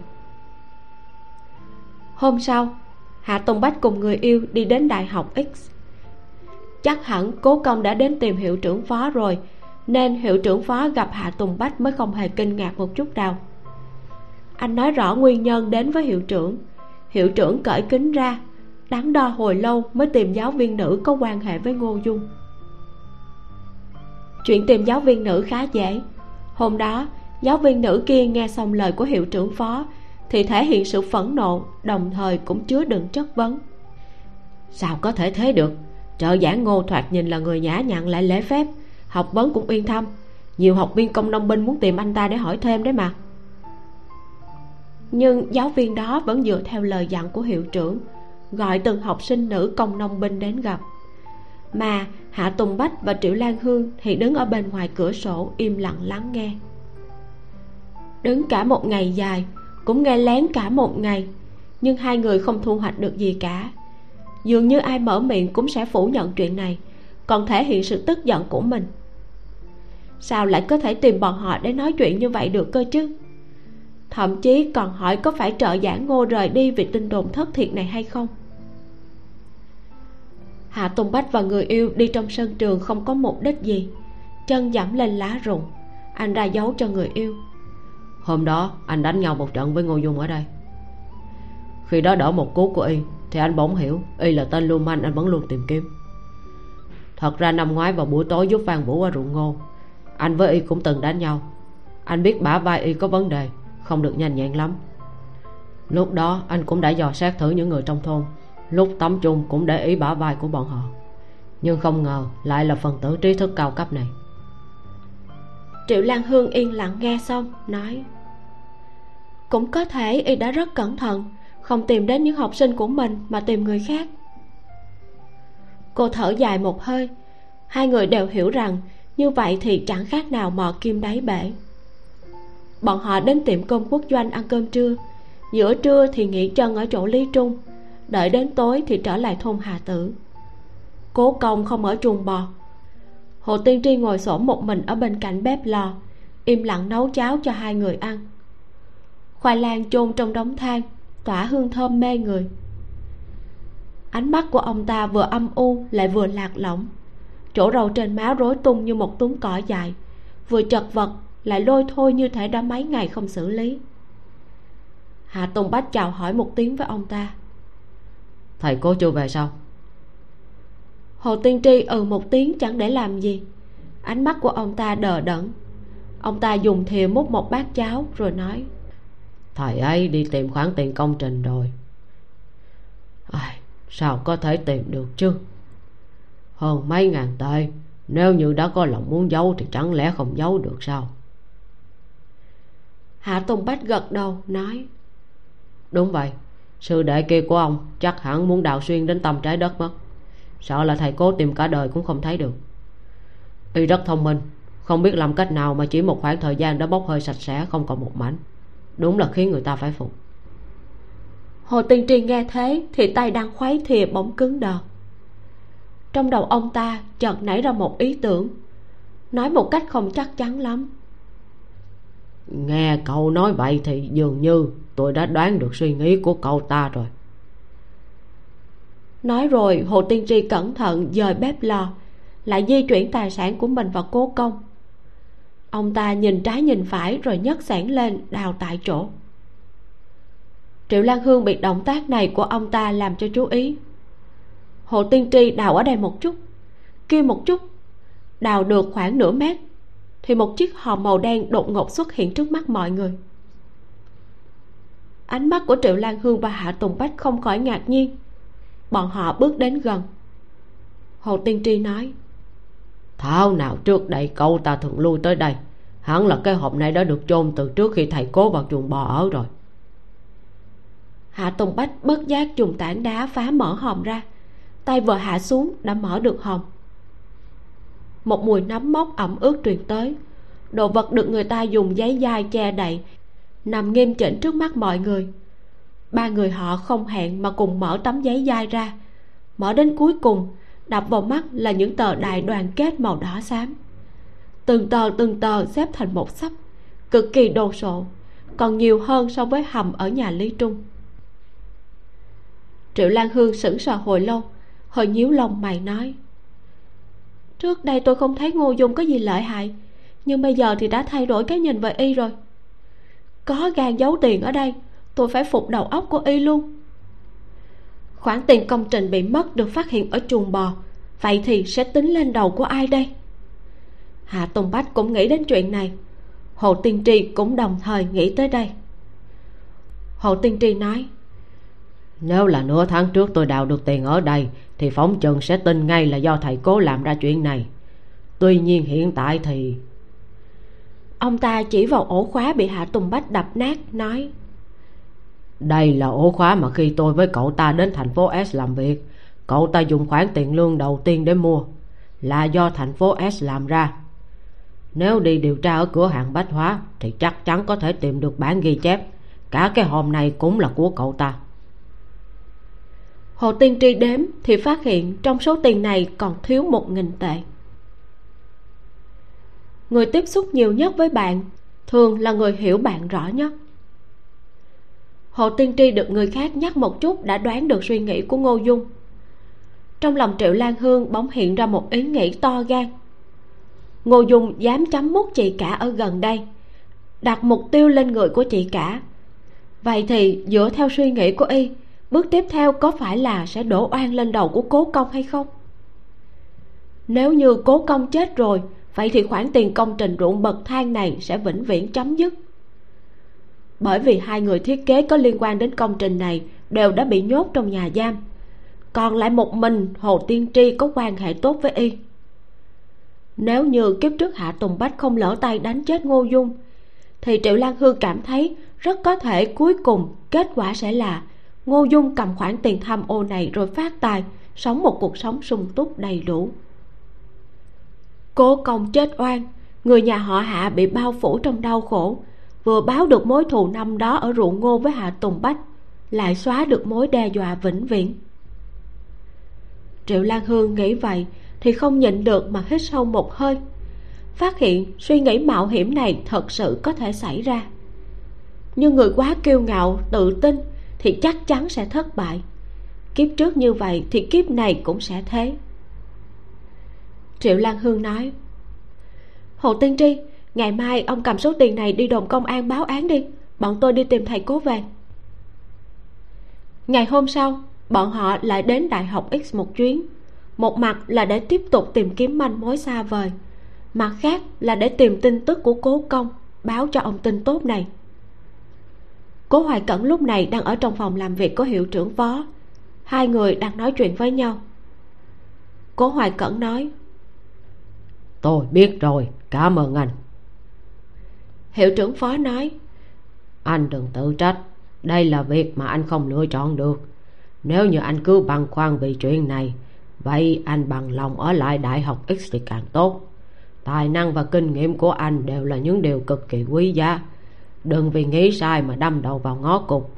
hôm sau, hạ tùng bách cùng người yêu đi đến đại học x. Chắc hẳn cố công đã đến tìm hiệu trưởng phó rồi, nên hiệu trưởng phó gặp hạ tùng bách mới không hề kinh ngạc một chút nào. Anh nói rõ nguyên nhân đến với hiệu trưởng. Hiệu trưởng cởi kính ra, đắn đo hồi lâu mới tìm giáo viên nữ có quan hệ với ngô dung. Chuyện tìm giáo viên nữ khá dễ. Hôm đó, giáo viên nữ kia nghe xong lời của hiệu trưởng phó thì thể hiện sự phẫn nộ, đồng thời cũng chứa đựng chất vấn. Sao có thể thế được? Trợ giảng ngô thoạt nhìn là người nhã nhặn, lại lễ phép. Học vấn cũng yên thâm. Nhiều học viên công nông binh muốn tìm anh ta để hỏi thêm đấy mà. Nhưng giáo viên đó vẫn dựa theo lời dặn của hiệu trưởng, gọi từng học sinh nữ công nông binh đến gặp. Mà hạ tùng bách và triệu lan hương thì đứng ở bên ngoài cửa sổ im lặng lắng nghe. Đứng cả một ngày dài cũng nghe lén cả một ngày, nhưng hai người không thu hoạch được gì cả. Dường như ai mở miệng cũng sẽ phủ nhận chuyện này, còn thể hiện sự tức giận của mình. Sao lại có thể tìm bọn họ để nói chuyện như vậy được cơ chứ? Thậm chí còn hỏi có phải trợ giả ngô rời đi vì tin đồn thất thiệt này hay không? Hạ tùng bách và người yêu đi trong sân trường không có mục đích gì. Chân dẫm lên lá rụng anh ra dấu cho người yêu hôm đó, anh đánh nhau một trận với ngô dung ở đây. Khi đó đỡ một cú của y, thì anh bỗng hiểu y là tên lưu manh, anh vẫn luôn tìm kiếm. Thật ra năm ngoái vào buổi tối giúp phan vũ ở ruộng ngô, anh với y cũng từng đánh nhau. Anh biết bả vai y có vấn đề, không được nhanh nhẹn lắm. Lúc đó, anh cũng đã dò xét thử những người trong thôn, lúc tắm chung cũng để ý bả vai của bọn họ. Nhưng không ngờ lại là phần tử trí thức cao cấp này triệu lan hương yên lặng nghe xong, nói, cũng có thể y đã rất cẩn thận, không tìm đến những học sinh của mình mà tìm người khác. Cô thở dài một hơi, hai người đều hiểu rằng như vậy thì chẳng khác nào mò kim đáy bể. Bọn họ đến tiệm cơm quốc doanh ăn cơm trưa, giữa trưa thì nghỉ chân ở chỗ lý trung, đợi đến tối thì trở lại thôn hà tử. Cố công không ở chuồng bò hồ tiên tri ngồi xổm một mình ở bên cạnh bếp lò, im lặng nấu cháo cho hai người ăn. Khoai lang chôn trong đống than, tỏa hương thơm mê người. Ánh mắt của ông ta vừa âm u lại vừa lạc lõng. Chỗ râu trên má rối tung như một túm cỏ dài vừa chật vật lại lôi thôi như thể đã mấy ngày không xử lý. Hạ tùng bách chào hỏi một tiếng với ông ta. Thầy, cô chưa về sao? Hồ tiên tri ừ một tiếng chẳng để làm gì. Ánh mắt của ông ta đờ đẫn. Ông ta dùng thìa múc một bát cháo rồi nói thầy ấy đi tìm khoản tiền công trình rồi. À, sao có thể tìm được chứ? Hơn mấy ngàn tệ nếu như đã có lòng muốn giấu thì chẳng lẽ không giấu được sao? Hạ tùng bách gật đầu nói đúng vậy sư đệ kia của ông chắc hẳn muốn đào xuyên đến tầm trái đất mất sợ là thầy cố tìm cả đời cũng không thấy được. Y rất thông minh không biết làm cách nào mà chỉ một khoảng thời gian đã bốc hơi sạch sẽ không còn một mảnh. Đúng là khiến người ta phải phục. Hồ tiên tri nghe thế thì tay đang khuấy thìa bỗng cứng đờ. Trong đầu ông ta chợt nảy ra một ý tưởng nói một cách không chắc chắn lắm. Nghe cậu nói vậy thì dường như tôi đã đoán được suy nghĩ của cậu ta rồi nói rồi, hồ tiên tri cẩn thận dời bếp lò, lại di chuyển tài sản của mình vào cố công. Ông ta nhìn trái nhìn phải rồi nhấc sản lên, đào tại chỗ. Triệu lan hương bị động tác này của ông ta làm cho chú ý. Hồ tiên tri đào ở đây một chút, kia một chút, đào được khoảng nửa mét, thì một chiếc hòm màu đen đột ngột xuất hiện trước mắt mọi người. Ánh mắt của triệu lan hương và hạ tùng bách không khỏi ngạc nhiên bọn họ bước đến gần. Hồ tiên tri nói thảo nào trước đây cậu ta thường lui tới đây. Hẳn là cái hộp này đã được chôn từ trước khi thầy cố vào chuồng bò ở rồi. Hạ tùng bách bất giác dùng tảng đá phá mở hòm ra. Tay vừa hạ xuống đã mở được hòm. Một mùi nấm mốc ẩm ướt truyền tới. Đồ vật được người ta dùng giấy dai che đậy nằm nghiêm chỉnh trước mắt mọi người ba người họ không hẹn mà cùng mở tấm giấy dai ra. Mở đến cuối cùng, đập vào mắt là những tờ đại đoàn kết màu đỏ xám. Từng tờ từng tờ xếp thành một sấp, cực kỳ đồ sộ, còn nhiều hơn so với hầm ở nhà lý trung. Triệu lan hương sững sờ hồi lâu, hơi nhíu lông mày nói, trước đây tôi không thấy ngô dung có gì lợi hại, nhưng bây giờ thì đã thay đổi cái nhìn về y rồi. Có gan giấu tiền ở đây tôi phải phục đầu óc của y luôn. Khoản tiền công trình bị mất được phát hiện ở chuồng bò. Vậy thì sẽ tính lên đầu của ai đây? Hạ tùng bách cũng nghĩ đến chuyện này. Hồ tiên tri cũng đồng thời nghĩ tới đây. Hồ tiên tri nói nếu là nửa tháng trước tôi đào được tiền ở đây thì phóng chừng sẽ tin ngay là do thầy cố làm ra chuyện này. Tuy nhiên hiện tại thì ông ta chỉ vào ổ khóa bị hạ tùng bách đập nát nói đây là ổ khóa mà khi tôi với cậu ta đến thành phố s làm việc, cậu ta dùng khoản tiền lương đầu tiên để mua, là do thành phố s làm ra. Nếu đi điều tra ở cửa hàng bách hóa thì chắc chắn có thể tìm được bản ghi chép, cả cái hòm này cũng là của cậu ta. Hồ tiên tri đếm thì phát hiện trong số tiền này còn thiếu một nghìn tệ. Người tiếp xúc nhiều nhất với bạn thường là người hiểu bạn rõ nhất hồ tiên tri được người khác nhắc một chút đã đoán được suy nghĩ của ngô dung. Trong lòng triệu lan hương bỗng hiện ra một ý nghĩ to gan. Ngô dung dám chấm mút chị cả ở gần đây, đặt mục tiêu lên người của chị cả. Vậy thì dựa theo suy nghĩ của y, bước tiếp theo có phải là sẽ đổ oan lên đầu của cố công hay không? Nếu như cố công chết rồi, vậy thì khoản tiền công trình ruộng bậc thang này sẽ vĩnh viễn chấm dứt bởi vì hai người thiết kế có liên quan đến công trình này đều đã bị nhốt trong nhà giam. Còn lại một mình, hồ tiên tri có quan hệ tốt với y. Nếu như kiếp trước hạ tùng bách không lỡ tay đánh chết ngô dung, thì triệu lan hương cảm thấy rất có thể cuối cùng kết quả sẽ là ngô dung cầm khoản tiền tham ô này rồi phát tài, sống một cuộc sống sung túc đầy đủ. Cố công chết oan, người nhà họ hạ bị bao phủ trong đau khổ vừa báo được mối thù năm đó ở ruộng ngô với hạ tùng bách, lại xóa được mối đe dọa vĩnh viễn. Triệu lan hương nghĩ vậy thì không nhịn được mà hít sâu một hơi, phát hiện suy nghĩ mạo hiểm này thật sự có thể xảy ra. Nhưng người quá kiêu ngạo, tự tin thì chắc chắn sẽ thất bại. Kiếp trước như vậy thì kiếp này cũng sẽ thế. Triệu lan hương nói, hồ tiên tri ngày mai, ông cầm số tiền này đi đồn công an báo án đi. Bọn tôi đi tìm thầy cố về ngày hôm sau, bọn họ lại đến đại học x một chuyến. Một mặt là để tiếp tục tìm kiếm manh mối xa vời. Mặt khác là để tìm tin tức của cố công, báo cho ông tin tốt này. Cố hoài cẩn lúc này đang ở trong phòng làm việc của hiệu trưởng phó. Hai người đang nói chuyện với nhau. Cố hoài cẩn nói, tôi biết rồi, cảm ơn anh hiệu trưởng phó nói. Anh đừng tự trách. Đây là việc mà anh không lựa chọn được. Nếu như anh cứ băn khoăn vì chuyện này vậy anh bằng lòng ở lại đại học x thì càng tốt. Tài năng và kinh nghiệm của anh đều là những điều cực kỳ quý giá. Đừng vì nghĩ sai mà đâm đầu vào ngó cục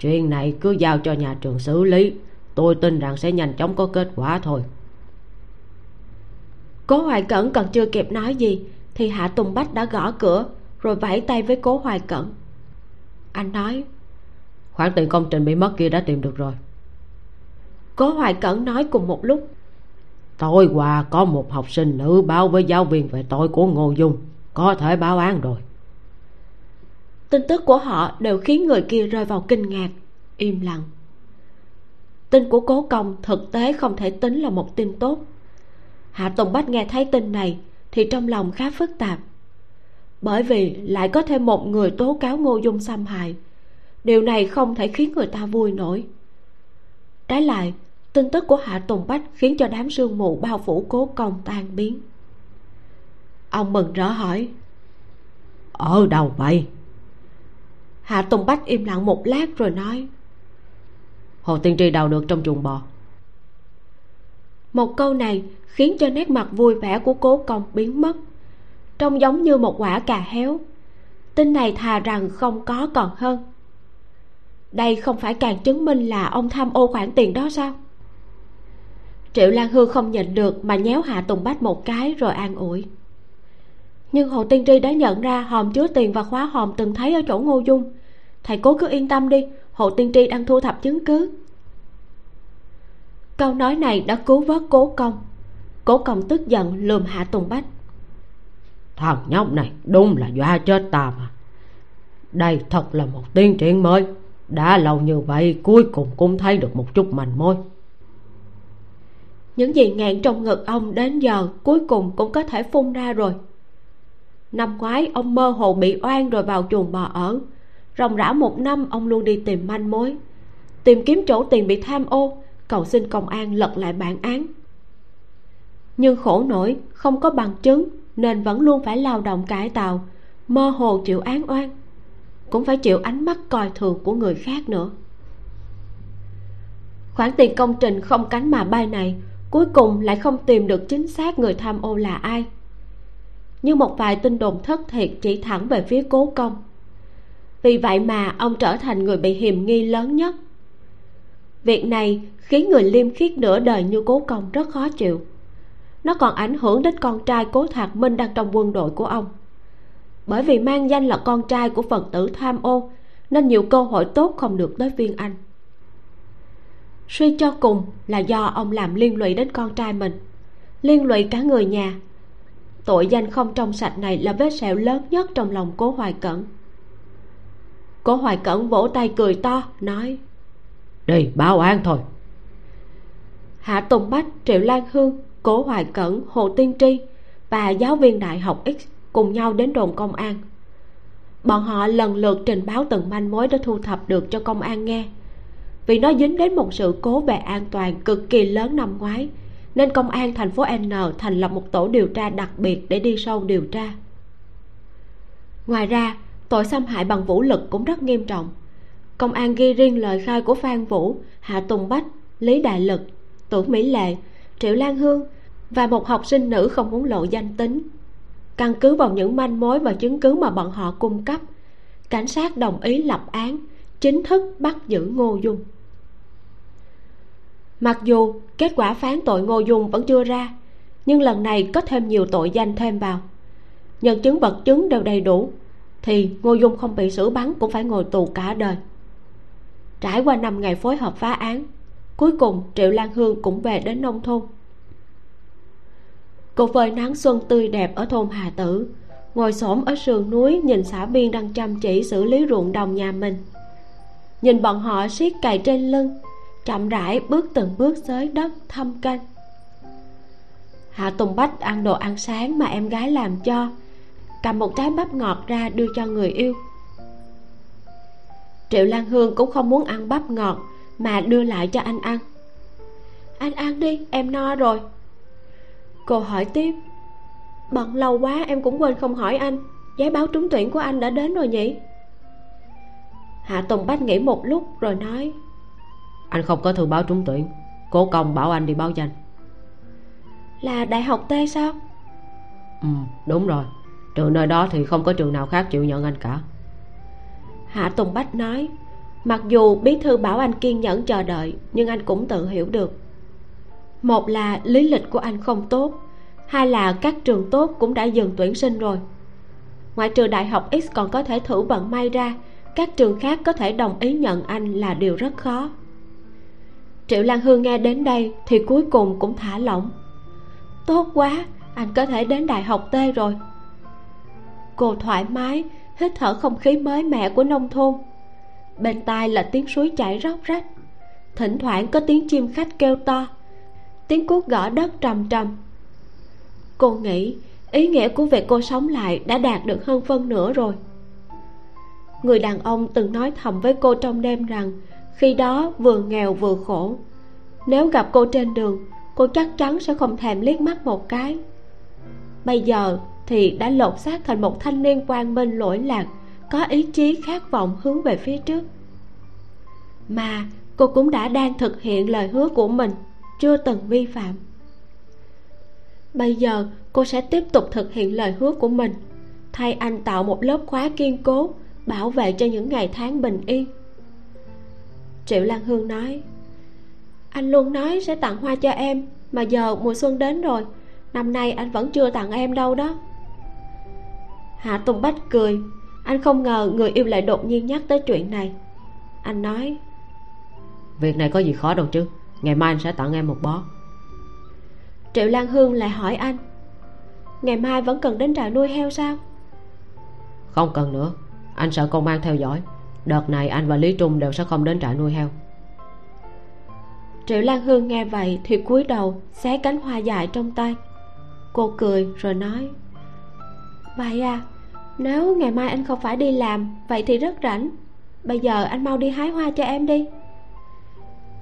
chuyện này cứ giao cho nhà trường xử lý. Tôi tin rằng sẽ nhanh chóng có kết quả thôi. Cố hoài cẩn còn chưa kịp nói gì thì hạ tùng bách đã gõ cửa rồi vẫy tay với cố hoài cẩn. Anh nói, khoản tiền công trình bị mất kia đã tìm được rồi. Cố hoài cẩn nói cùng một lúc, tối qua có một học sinh nữ báo với giáo viên về tội của ngô dung, có thể báo án rồi. Tin tức của họ đều khiến người kia rơi vào kinh ngạc, im lặng. Tin của cố công thực tế không thể tính là một tin tốt. Hạ tùng bách nghe thấy tin này thì trong lòng khá phức tạp bởi vì lại có thêm một người tố cáo ngô dung xâm hại điều này không thể khiến người ta vui nổi. Trái lại, tin tức của hạ tùng bách khiến cho đám sương mù bao phủ cố công tan biến. Ông mừng rỡ hỏi, ở đâu vậy? Hạ tùng bách im lặng một lát rồi nói, hồ tiên tri đào được trong chuồng bò. Một câu này khiến cho nét mặt vui vẻ của cố công biến mất trông giống như một quả cà héo. Tin này thà rằng không có còn hơn. Đây không phải càng chứng minh là ông tham ô khoản tiền đó sao? Triệu lan hương không nhịn được mà nhéo hạ tùng bách một cái rồi an ủi. Nhưng hồ tiên tri đã nhận ra hòm chứa tiền và khóa hòm từng thấy ở chỗ ngô dung. Thầy cố cứ yên tâm đi, hồ tiên tri đang thu thập chứng cứ. Câu nói này đã cứu vớt cố công. Cố công tức giận lườm hạ tùng bách thằng nhóc này đúng là dọa chết ta mà. Đây thật là một tiến triển mới. Đã lâu như vậy, cuối cùng cũng thấy được một chút manh mối. Những gì ngạn trong ngực ông đến giờ cuối cùng cũng có thể phun ra rồi. Năm ngoái, ông mơ hồ bị oan rồi vào chuồng bò ở. Ròng rã một năm, ông luôn đi tìm manh mối. Tìm kiếm chỗ tiền bị tham ô, cầu xin công an lật lại bản án. Nhưng khổ nổi, không có bằng chứng nên vẫn luôn phải lao động cải tạo, mơ hồ chịu án oan, cũng phải chịu ánh mắt coi thường của người khác nữa. Khoản tiền công trình không cánh mà bay này cuối cùng lại không tìm được chính xác người tham ô là ai. Nhưng một vài tin đồn thất thiệt chỉ thẳng về phía cố công. Vì vậy mà ông trở thành người bị hiềm nghi lớn nhất. Việc này khiến người liêm khiết nửa đời như cố công rất khó chịu nó còn ảnh hưởng đến con trai cố thạc minh đang trong quân đội của ông. Bởi vì mang danh là con trai của phật tử tham ô nên nhiều cơ hội tốt không được tới viên anh. Suy cho cùng là do ông làm liên lụy đến con trai mình liên lụy cả người nhà. Tội danh không trong sạch này là vết sẹo lớn nhất trong lòng cố hoài cẩn. Cố hoài cẩn vỗ tay cười to nói đi báo án thôi. Hạ tùng bách triệu lan hương cố hoài cẩn, hồ tiên tri và giáo viên đại học x cùng nhau đến đồn công an. Bọn họ lần lượt trình báo từng manh mối đã thu thập được cho công an nghe. Vì nó dính đến một sự cố về an toàn cực kỳ lớn năm ngoái, nên công an thành phố n thành lập một tổ điều tra đặc biệt để đi sâu điều tra. Ngoài ra, tội xâm hại bằng vũ lực cũng rất nghiêm trọng. Công an ghi riêng lời khai của phan vũ, hạ tùng bách, lý đại lực, tưởng mỹ lệ triệu lan hương và một học sinh nữ không muốn lộ danh tính. Căn cứ vào những manh mối và chứng cứ mà bọn họ cung cấp, cảnh sát đồng ý lập án, chính thức bắt giữ ngô dung. Mặc dù kết quả phán tội ngô dung vẫn chưa ra, nhưng lần này có thêm nhiều tội danh thêm vào. Nhân chứng vật chứng đều đầy đủ, thì ngô dung không bị xử bắn cũng phải ngồi tù cả đời. Trải qua năm ngày phối hợp phá án cuối cùng, triệu lan hương cũng về đến nông thôn. Cô phơi nắng xuân tươi đẹp ở thôn hà tử. Ngồi xổm ở sườn núi nhìn xã viên đang chăm chỉ xử lý ruộng đồng nhà mình. Nhìn bọn họ siết cày trên lưng, chậm rãi bước từng bước xới đất thăm canh. Hạ tùng bách ăn đồ ăn sáng mà em gái làm cho, cầm một trái bắp ngọt ra đưa cho người yêu. Triệu lan hương cũng không muốn ăn bắp ngọt mà đưa lại cho anh ăn anh ăn đi em no rồi. Cô hỏi tiếp. Bận lâu quá em cũng quên không hỏi anh. Giấy báo trúng tuyển của anh đã đến rồi nhỉ? Hạ tùng bách nghĩ một lúc rồi nói. Anh không có thư báo trúng tuyển. Cố công bảo anh đi báo danh. Là đại học t sao? Ừ đúng rồi. Trường nơi đó thì không có trường nào khác chịu nhận anh cả. Hạ tùng bách nói mặc dù bí thư bảo anh kiên nhẫn chờ đợi, nhưng anh cũng tự hiểu được. Một là lý lịch của anh không tốt, hai là các trường tốt cũng đã dừng tuyển sinh rồi. Ngoại trừ đại học x còn có thể thử vận may ra, các trường khác có thể đồng ý nhận anh là điều rất khó. Triệu lan hương nghe đến đây thì cuối cùng cũng thả lỏng. Tốt quá, anh có thể đến đại học t rồi. Cô thoải mái, hít thở không khí mới mẻ của nông thôn bên tai là tiếng suối chảy róc rách. Thỉnh thoảng có tiếng chim khách kêu to. Tiếng cuốc gõ đất trầm trầm. Cô nghĩ ý nghĩa của việc cô sống lại đã đạt được hơn phân nửa rồi. Người đàn ông từng nói thầm với cô trong đêm rằng khi đó vừa nghèo vừa khổ. Nếu gặp cô trên đường, cô chắc chắn sẽ không thèm liếc mắt một cái. Bây giờ thì đã lột xác thành một thanh niên quang minh lỗi lạc có ý chí khát vọng hướng về phía trước. Mà cô cũng đã đang thực hiện lời hứa của mình, chưa từng vi phạm. Bây giờ cô sẽ tiếp tục thực hiện lời hứa của mình, thay anh tạo một lớp khóa kiên cố, bảo vệ cho những ngày tháng bình yên. Triệu lan hương nói, anh luôn nói sẽ tặng hoa cho em, mà giờ mùa xuân đến rồi, năm nay anh vẫn chưa tặng em đâu đó. Hạ tùng bách cười anh không ngờ người yêu lại đột nhiên nhắc tới chuyện này. Anh nói việc này có gì khó đâu chứ ngày mai anh sẽ tặng em một bó. Triệu lan hương lại hỏi anh ngày mai vẫn cần đến trại nuôi heo sao? Không cần nữa anh sợ công an theo dõi đợt này anh và lý trung đều sẽ không đến trại nuôi heo. Triệu lan hương nghe vậy thì cúi đầu xé cánh hoa dài trong tay. Cô cười rồi nói vậy à nếu ngày mai anh không phải đi làm, vậy thì rất rảnh. Bây giờ anh mau đi hái hoa cho em đi.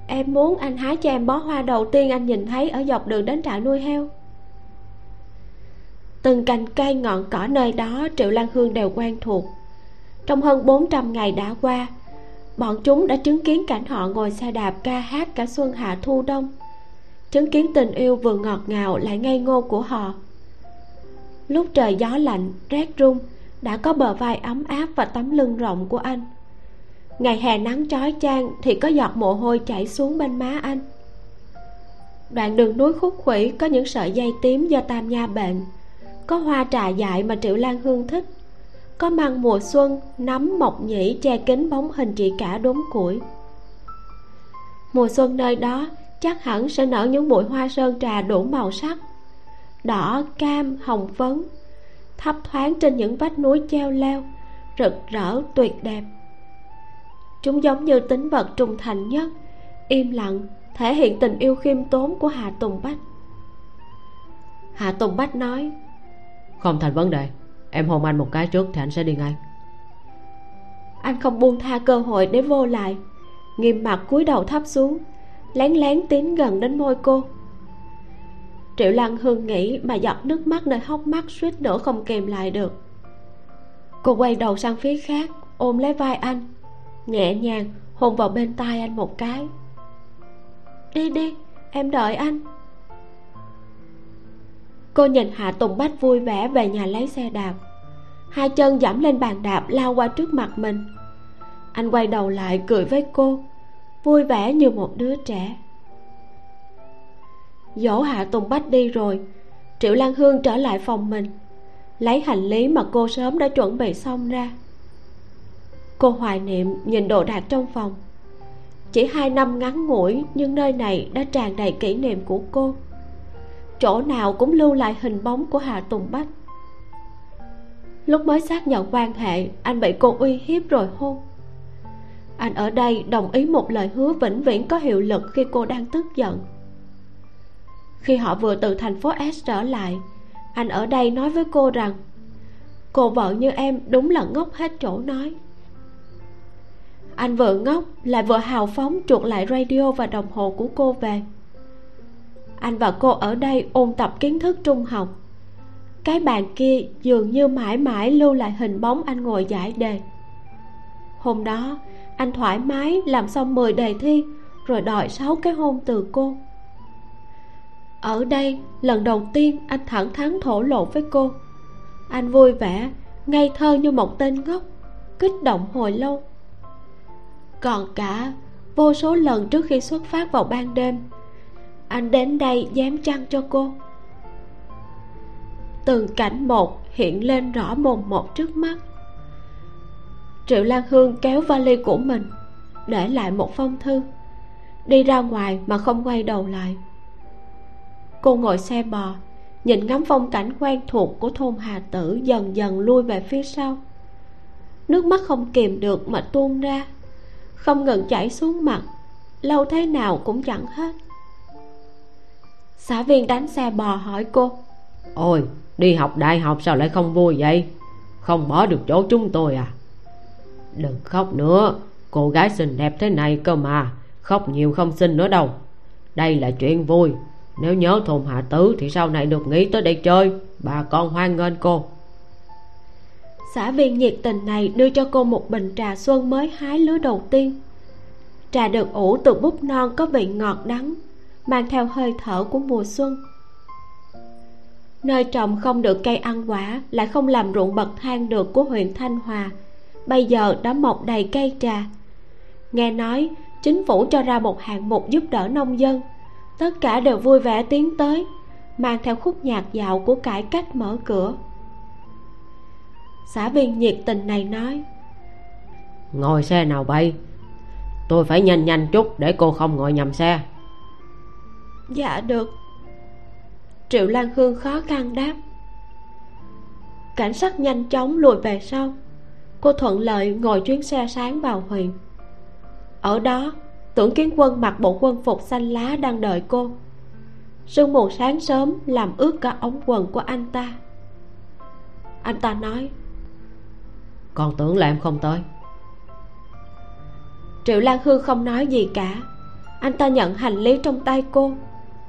Em muốn anh hái cho em bó hoa đầu tiên anh nhìn thấy ở dọc đường đến trại nuôi heo. Từng cành cây ngọn cỏ nơi đó triệu lan hương đều quen thuộc. Trong hơn 400 ngày đã qua, bọn chúng đã chứng kiến cảnh họ ngồi xe đạp ca hát cả xuân hạ thu đông. Chứng kiến tình yêu vừa ngọt ngào lại ngây ngô của họ. Lúc trời gió lạnh, rét rung đã có bờ vai ấm áp và tấm lưng rộng của anh. Ngày hè nắng chói chang thì có giọt mồ hôi chảy xuống bên má anh. Đoạn đường núi khúc khuỷu có những sợi dây tím do tam nha bệnh, có hoa trà dại mà triệu lan hương thích, có măng mùa xuân nấm mộc nhĩ che kín bóng hình chị cả đốn củi. Mùa xuân nơi đó chắc hẳn sẽ nở những bụi hoa sơn trà đủ màu sắc, đỏ, cam, hồng phấn thấp thoáng trên những vách núi treo leo rực rỡ tuyệt đẹp. Chúng giống như tính vật trung thành nhất im lặng thể hiện tình yêu khiêm tốn của hà tùng bách. Hà tùng bách nói không thành vấn đề em hôn anh một cái trước thì anh sẽ đi ngay. Anh không buông tha cơ hội để vô lại nghiêm mặt cúi đầu thấp xuống lén lén tiến gần đến môi cô triệu Lan hương nghĩ mà giọt nước mắt nơi hốc mắt suýt nữa không kìm lại được. Cô quay đầu sang phía khác, ôm lấy vai anh. Nhẹ nhàng, hôn vào bên tai anh một cái. Đi đi, em đợi anh. Cô nhìn hạ tùng bách vui vẻ về nhà lấy xe đạp. Hai chân dẫm lên bàn đạp lao qua trước mặt mình. Anh quay đầu lại cười với cô, vui vẻ như một đứa trẻ dỗ hạ tùng bách đi rồi. Triệu lan hương trở lại phòng mình. Lấy hành lý mà cô sớm đã chuẩn bị xong ra. Cô hoài niệm nhìn đồ đạc trong phòng. Chỉ hai năm ngắn ngủi, nhưng nơi này đã tràn đầy kỷ niệm của cô. Chỗ nào cũng lưu lại hình bóng của hà tùng bách. Lúc mới xác nhận quan hệ, anh bị cô uy hiếp rồi hôn. Anh ở đây đồng ý một lời hứa vĩnh viễn có hiệu lực khi cô đang tức giận khi họ vừa từ thành phố s trở lại. Anh ở đây nói với cô rằng, cô vợ như em đúng là ngốc hết chỗ nói. Anh vừa ngốc lại vừa hào phóng chuột lại radio và đồng hồ của cô về. Anh và cô ở đây ôn tập kiến thức trung học. Cái bàn kia dường như mãi mãi lưu lại hình bóng anh ngồi giải đề. Hôm đó, anh thoải mái làm xong 10 đề thi, rồi đòi sáu cái hôn từ cô ở đây, lần đầu tiên anh thẳng thắn thổ lộ với cô. Anh vui vẻ, ngây thơ như một tên ngốc, kích động hồi lâu. Còn cả, vô số lần trước khi xuất phát vào ban đêm, anh đến đây dám chăng cho cô. Từng cảnh một hiện lên rõ mồn một trước mắt. Triệu lan hương kéo vali của mình, để lại một phong thư. Đi ra ngoài mà không quay đầu lại cô ngồi xe bò, nhìn ngắm phong cảnh quen thuộc của thôn hà tử dần dần lui về phía sau. Nước mắt không kìm được mà tuôn ra, không ngừng chảy xuống mặt, lâu thế nào cũng chẳng hết. Xã viên đánh xe bò hỏi cô, ôi, đi học đại học sao lại không vui vậy? Không bỏ được chỗ chúng tôi à? Đừng khóc nữa, cô gái xinh đẹp thế này cơ mà, khóc nhiều không xinh nữa đâu. Đây là chuyện vui nếu nhớ thùng hạ tứ thì sau này được nghĩ tới đây chơi. Bà con hoan nghênh cô. Xã viên nhiệt tình này đưa cho cô một bình trà xuân mới hái lứa đầu tiên. Trà được ủ từ bút non có vị ngọt đắng, mang theo hơi thở của mùa xuân. Nơi trồng không được cây ăn quả, lại không làm ruộng bậc thang được của huyện thanh hòa. Bây giờ đã mọc đầy cây trà. Nghe nói, chính phủ cho ra một hạng mục giúp đỡ nông dân tất cả đều vui vẻ tiến tới mang theo khúc nhạc dạo của cải cách mở cửa. Xã viên nhiệt tình này nói ngồi xe nào bay? Tôi phải nhanh nhanh chút để cô không ngồi nhầm xe. Dạ được. Triệu lan hương khó khăn đáp cảnh sát nhanh chóng lùi về sau. Cô thuận lợi ngồi chuyến xe sáng vào huyện. Ở đó tưởng kiến quân mặc bộ quân phục xanh lá đang đợi cô. Sương mù sáng sớm làm ướt cả ống quần của anh ta. Anh ta nói còn tưởng là em không tới. Triệu lan hương không nói gì cả. Anh ta nhận hành lý trong tay cô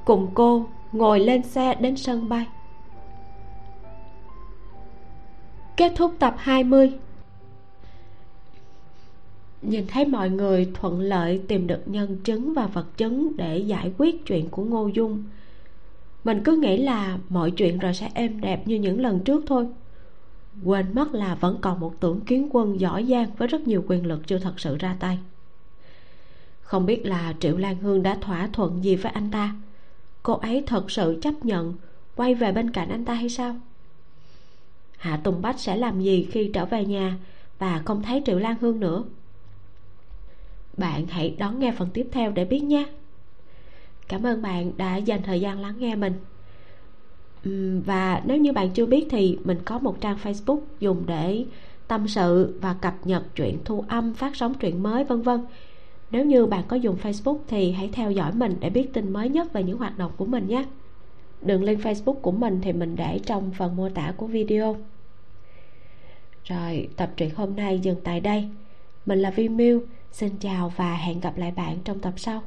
cùng cô ngồi lên xe đến sân bay. Kết thúc tập 20 nhìn thấy mọi người thuận lợi tìm được nhân chứng và vật chứng để giải quyết chuyện của ngô dung. Mình cứ nghĩ là mọi chuyện rồi sẽ êm đẹp như những lần trước thôi. Quên mất là vẫn còn một tưởng kiến quân giỏi giang với rất nhiều quyền lực chưa thật sự ra tay. Không biết là triệu lan hương đã thỏa thuận gì với anh ta. Cô ấy thật sự chấp nhận quay về bên cạnh anh ta hay sao? Hạ tùng bách sẽ làm gì khi trở về nhà và không thấy triệu lan hương nữa? Bạn hãy đón nghe phần tiếp theo để biết nhé. Cảm ơn bạn đã dành thời gian lắng nghe mình. Và nếu như bạn chưa biết thì mình có một trang facebook dùng để tâm sự và cập nhật chuyện thu âm, phát sóng truyện mới, vân vân. Nếu như bạn có dùng facebook thì hãy theo dõi mình để biết tin mới nhất về những hoạt động của mình nhé. Đường link facebook của mình thì mình để trong phần mô tả của video. Rồi, tập truyện hôm nay dừng tại đây. Mình là vi miu xin chào và hẹn gặp lại bạn trong tập sau.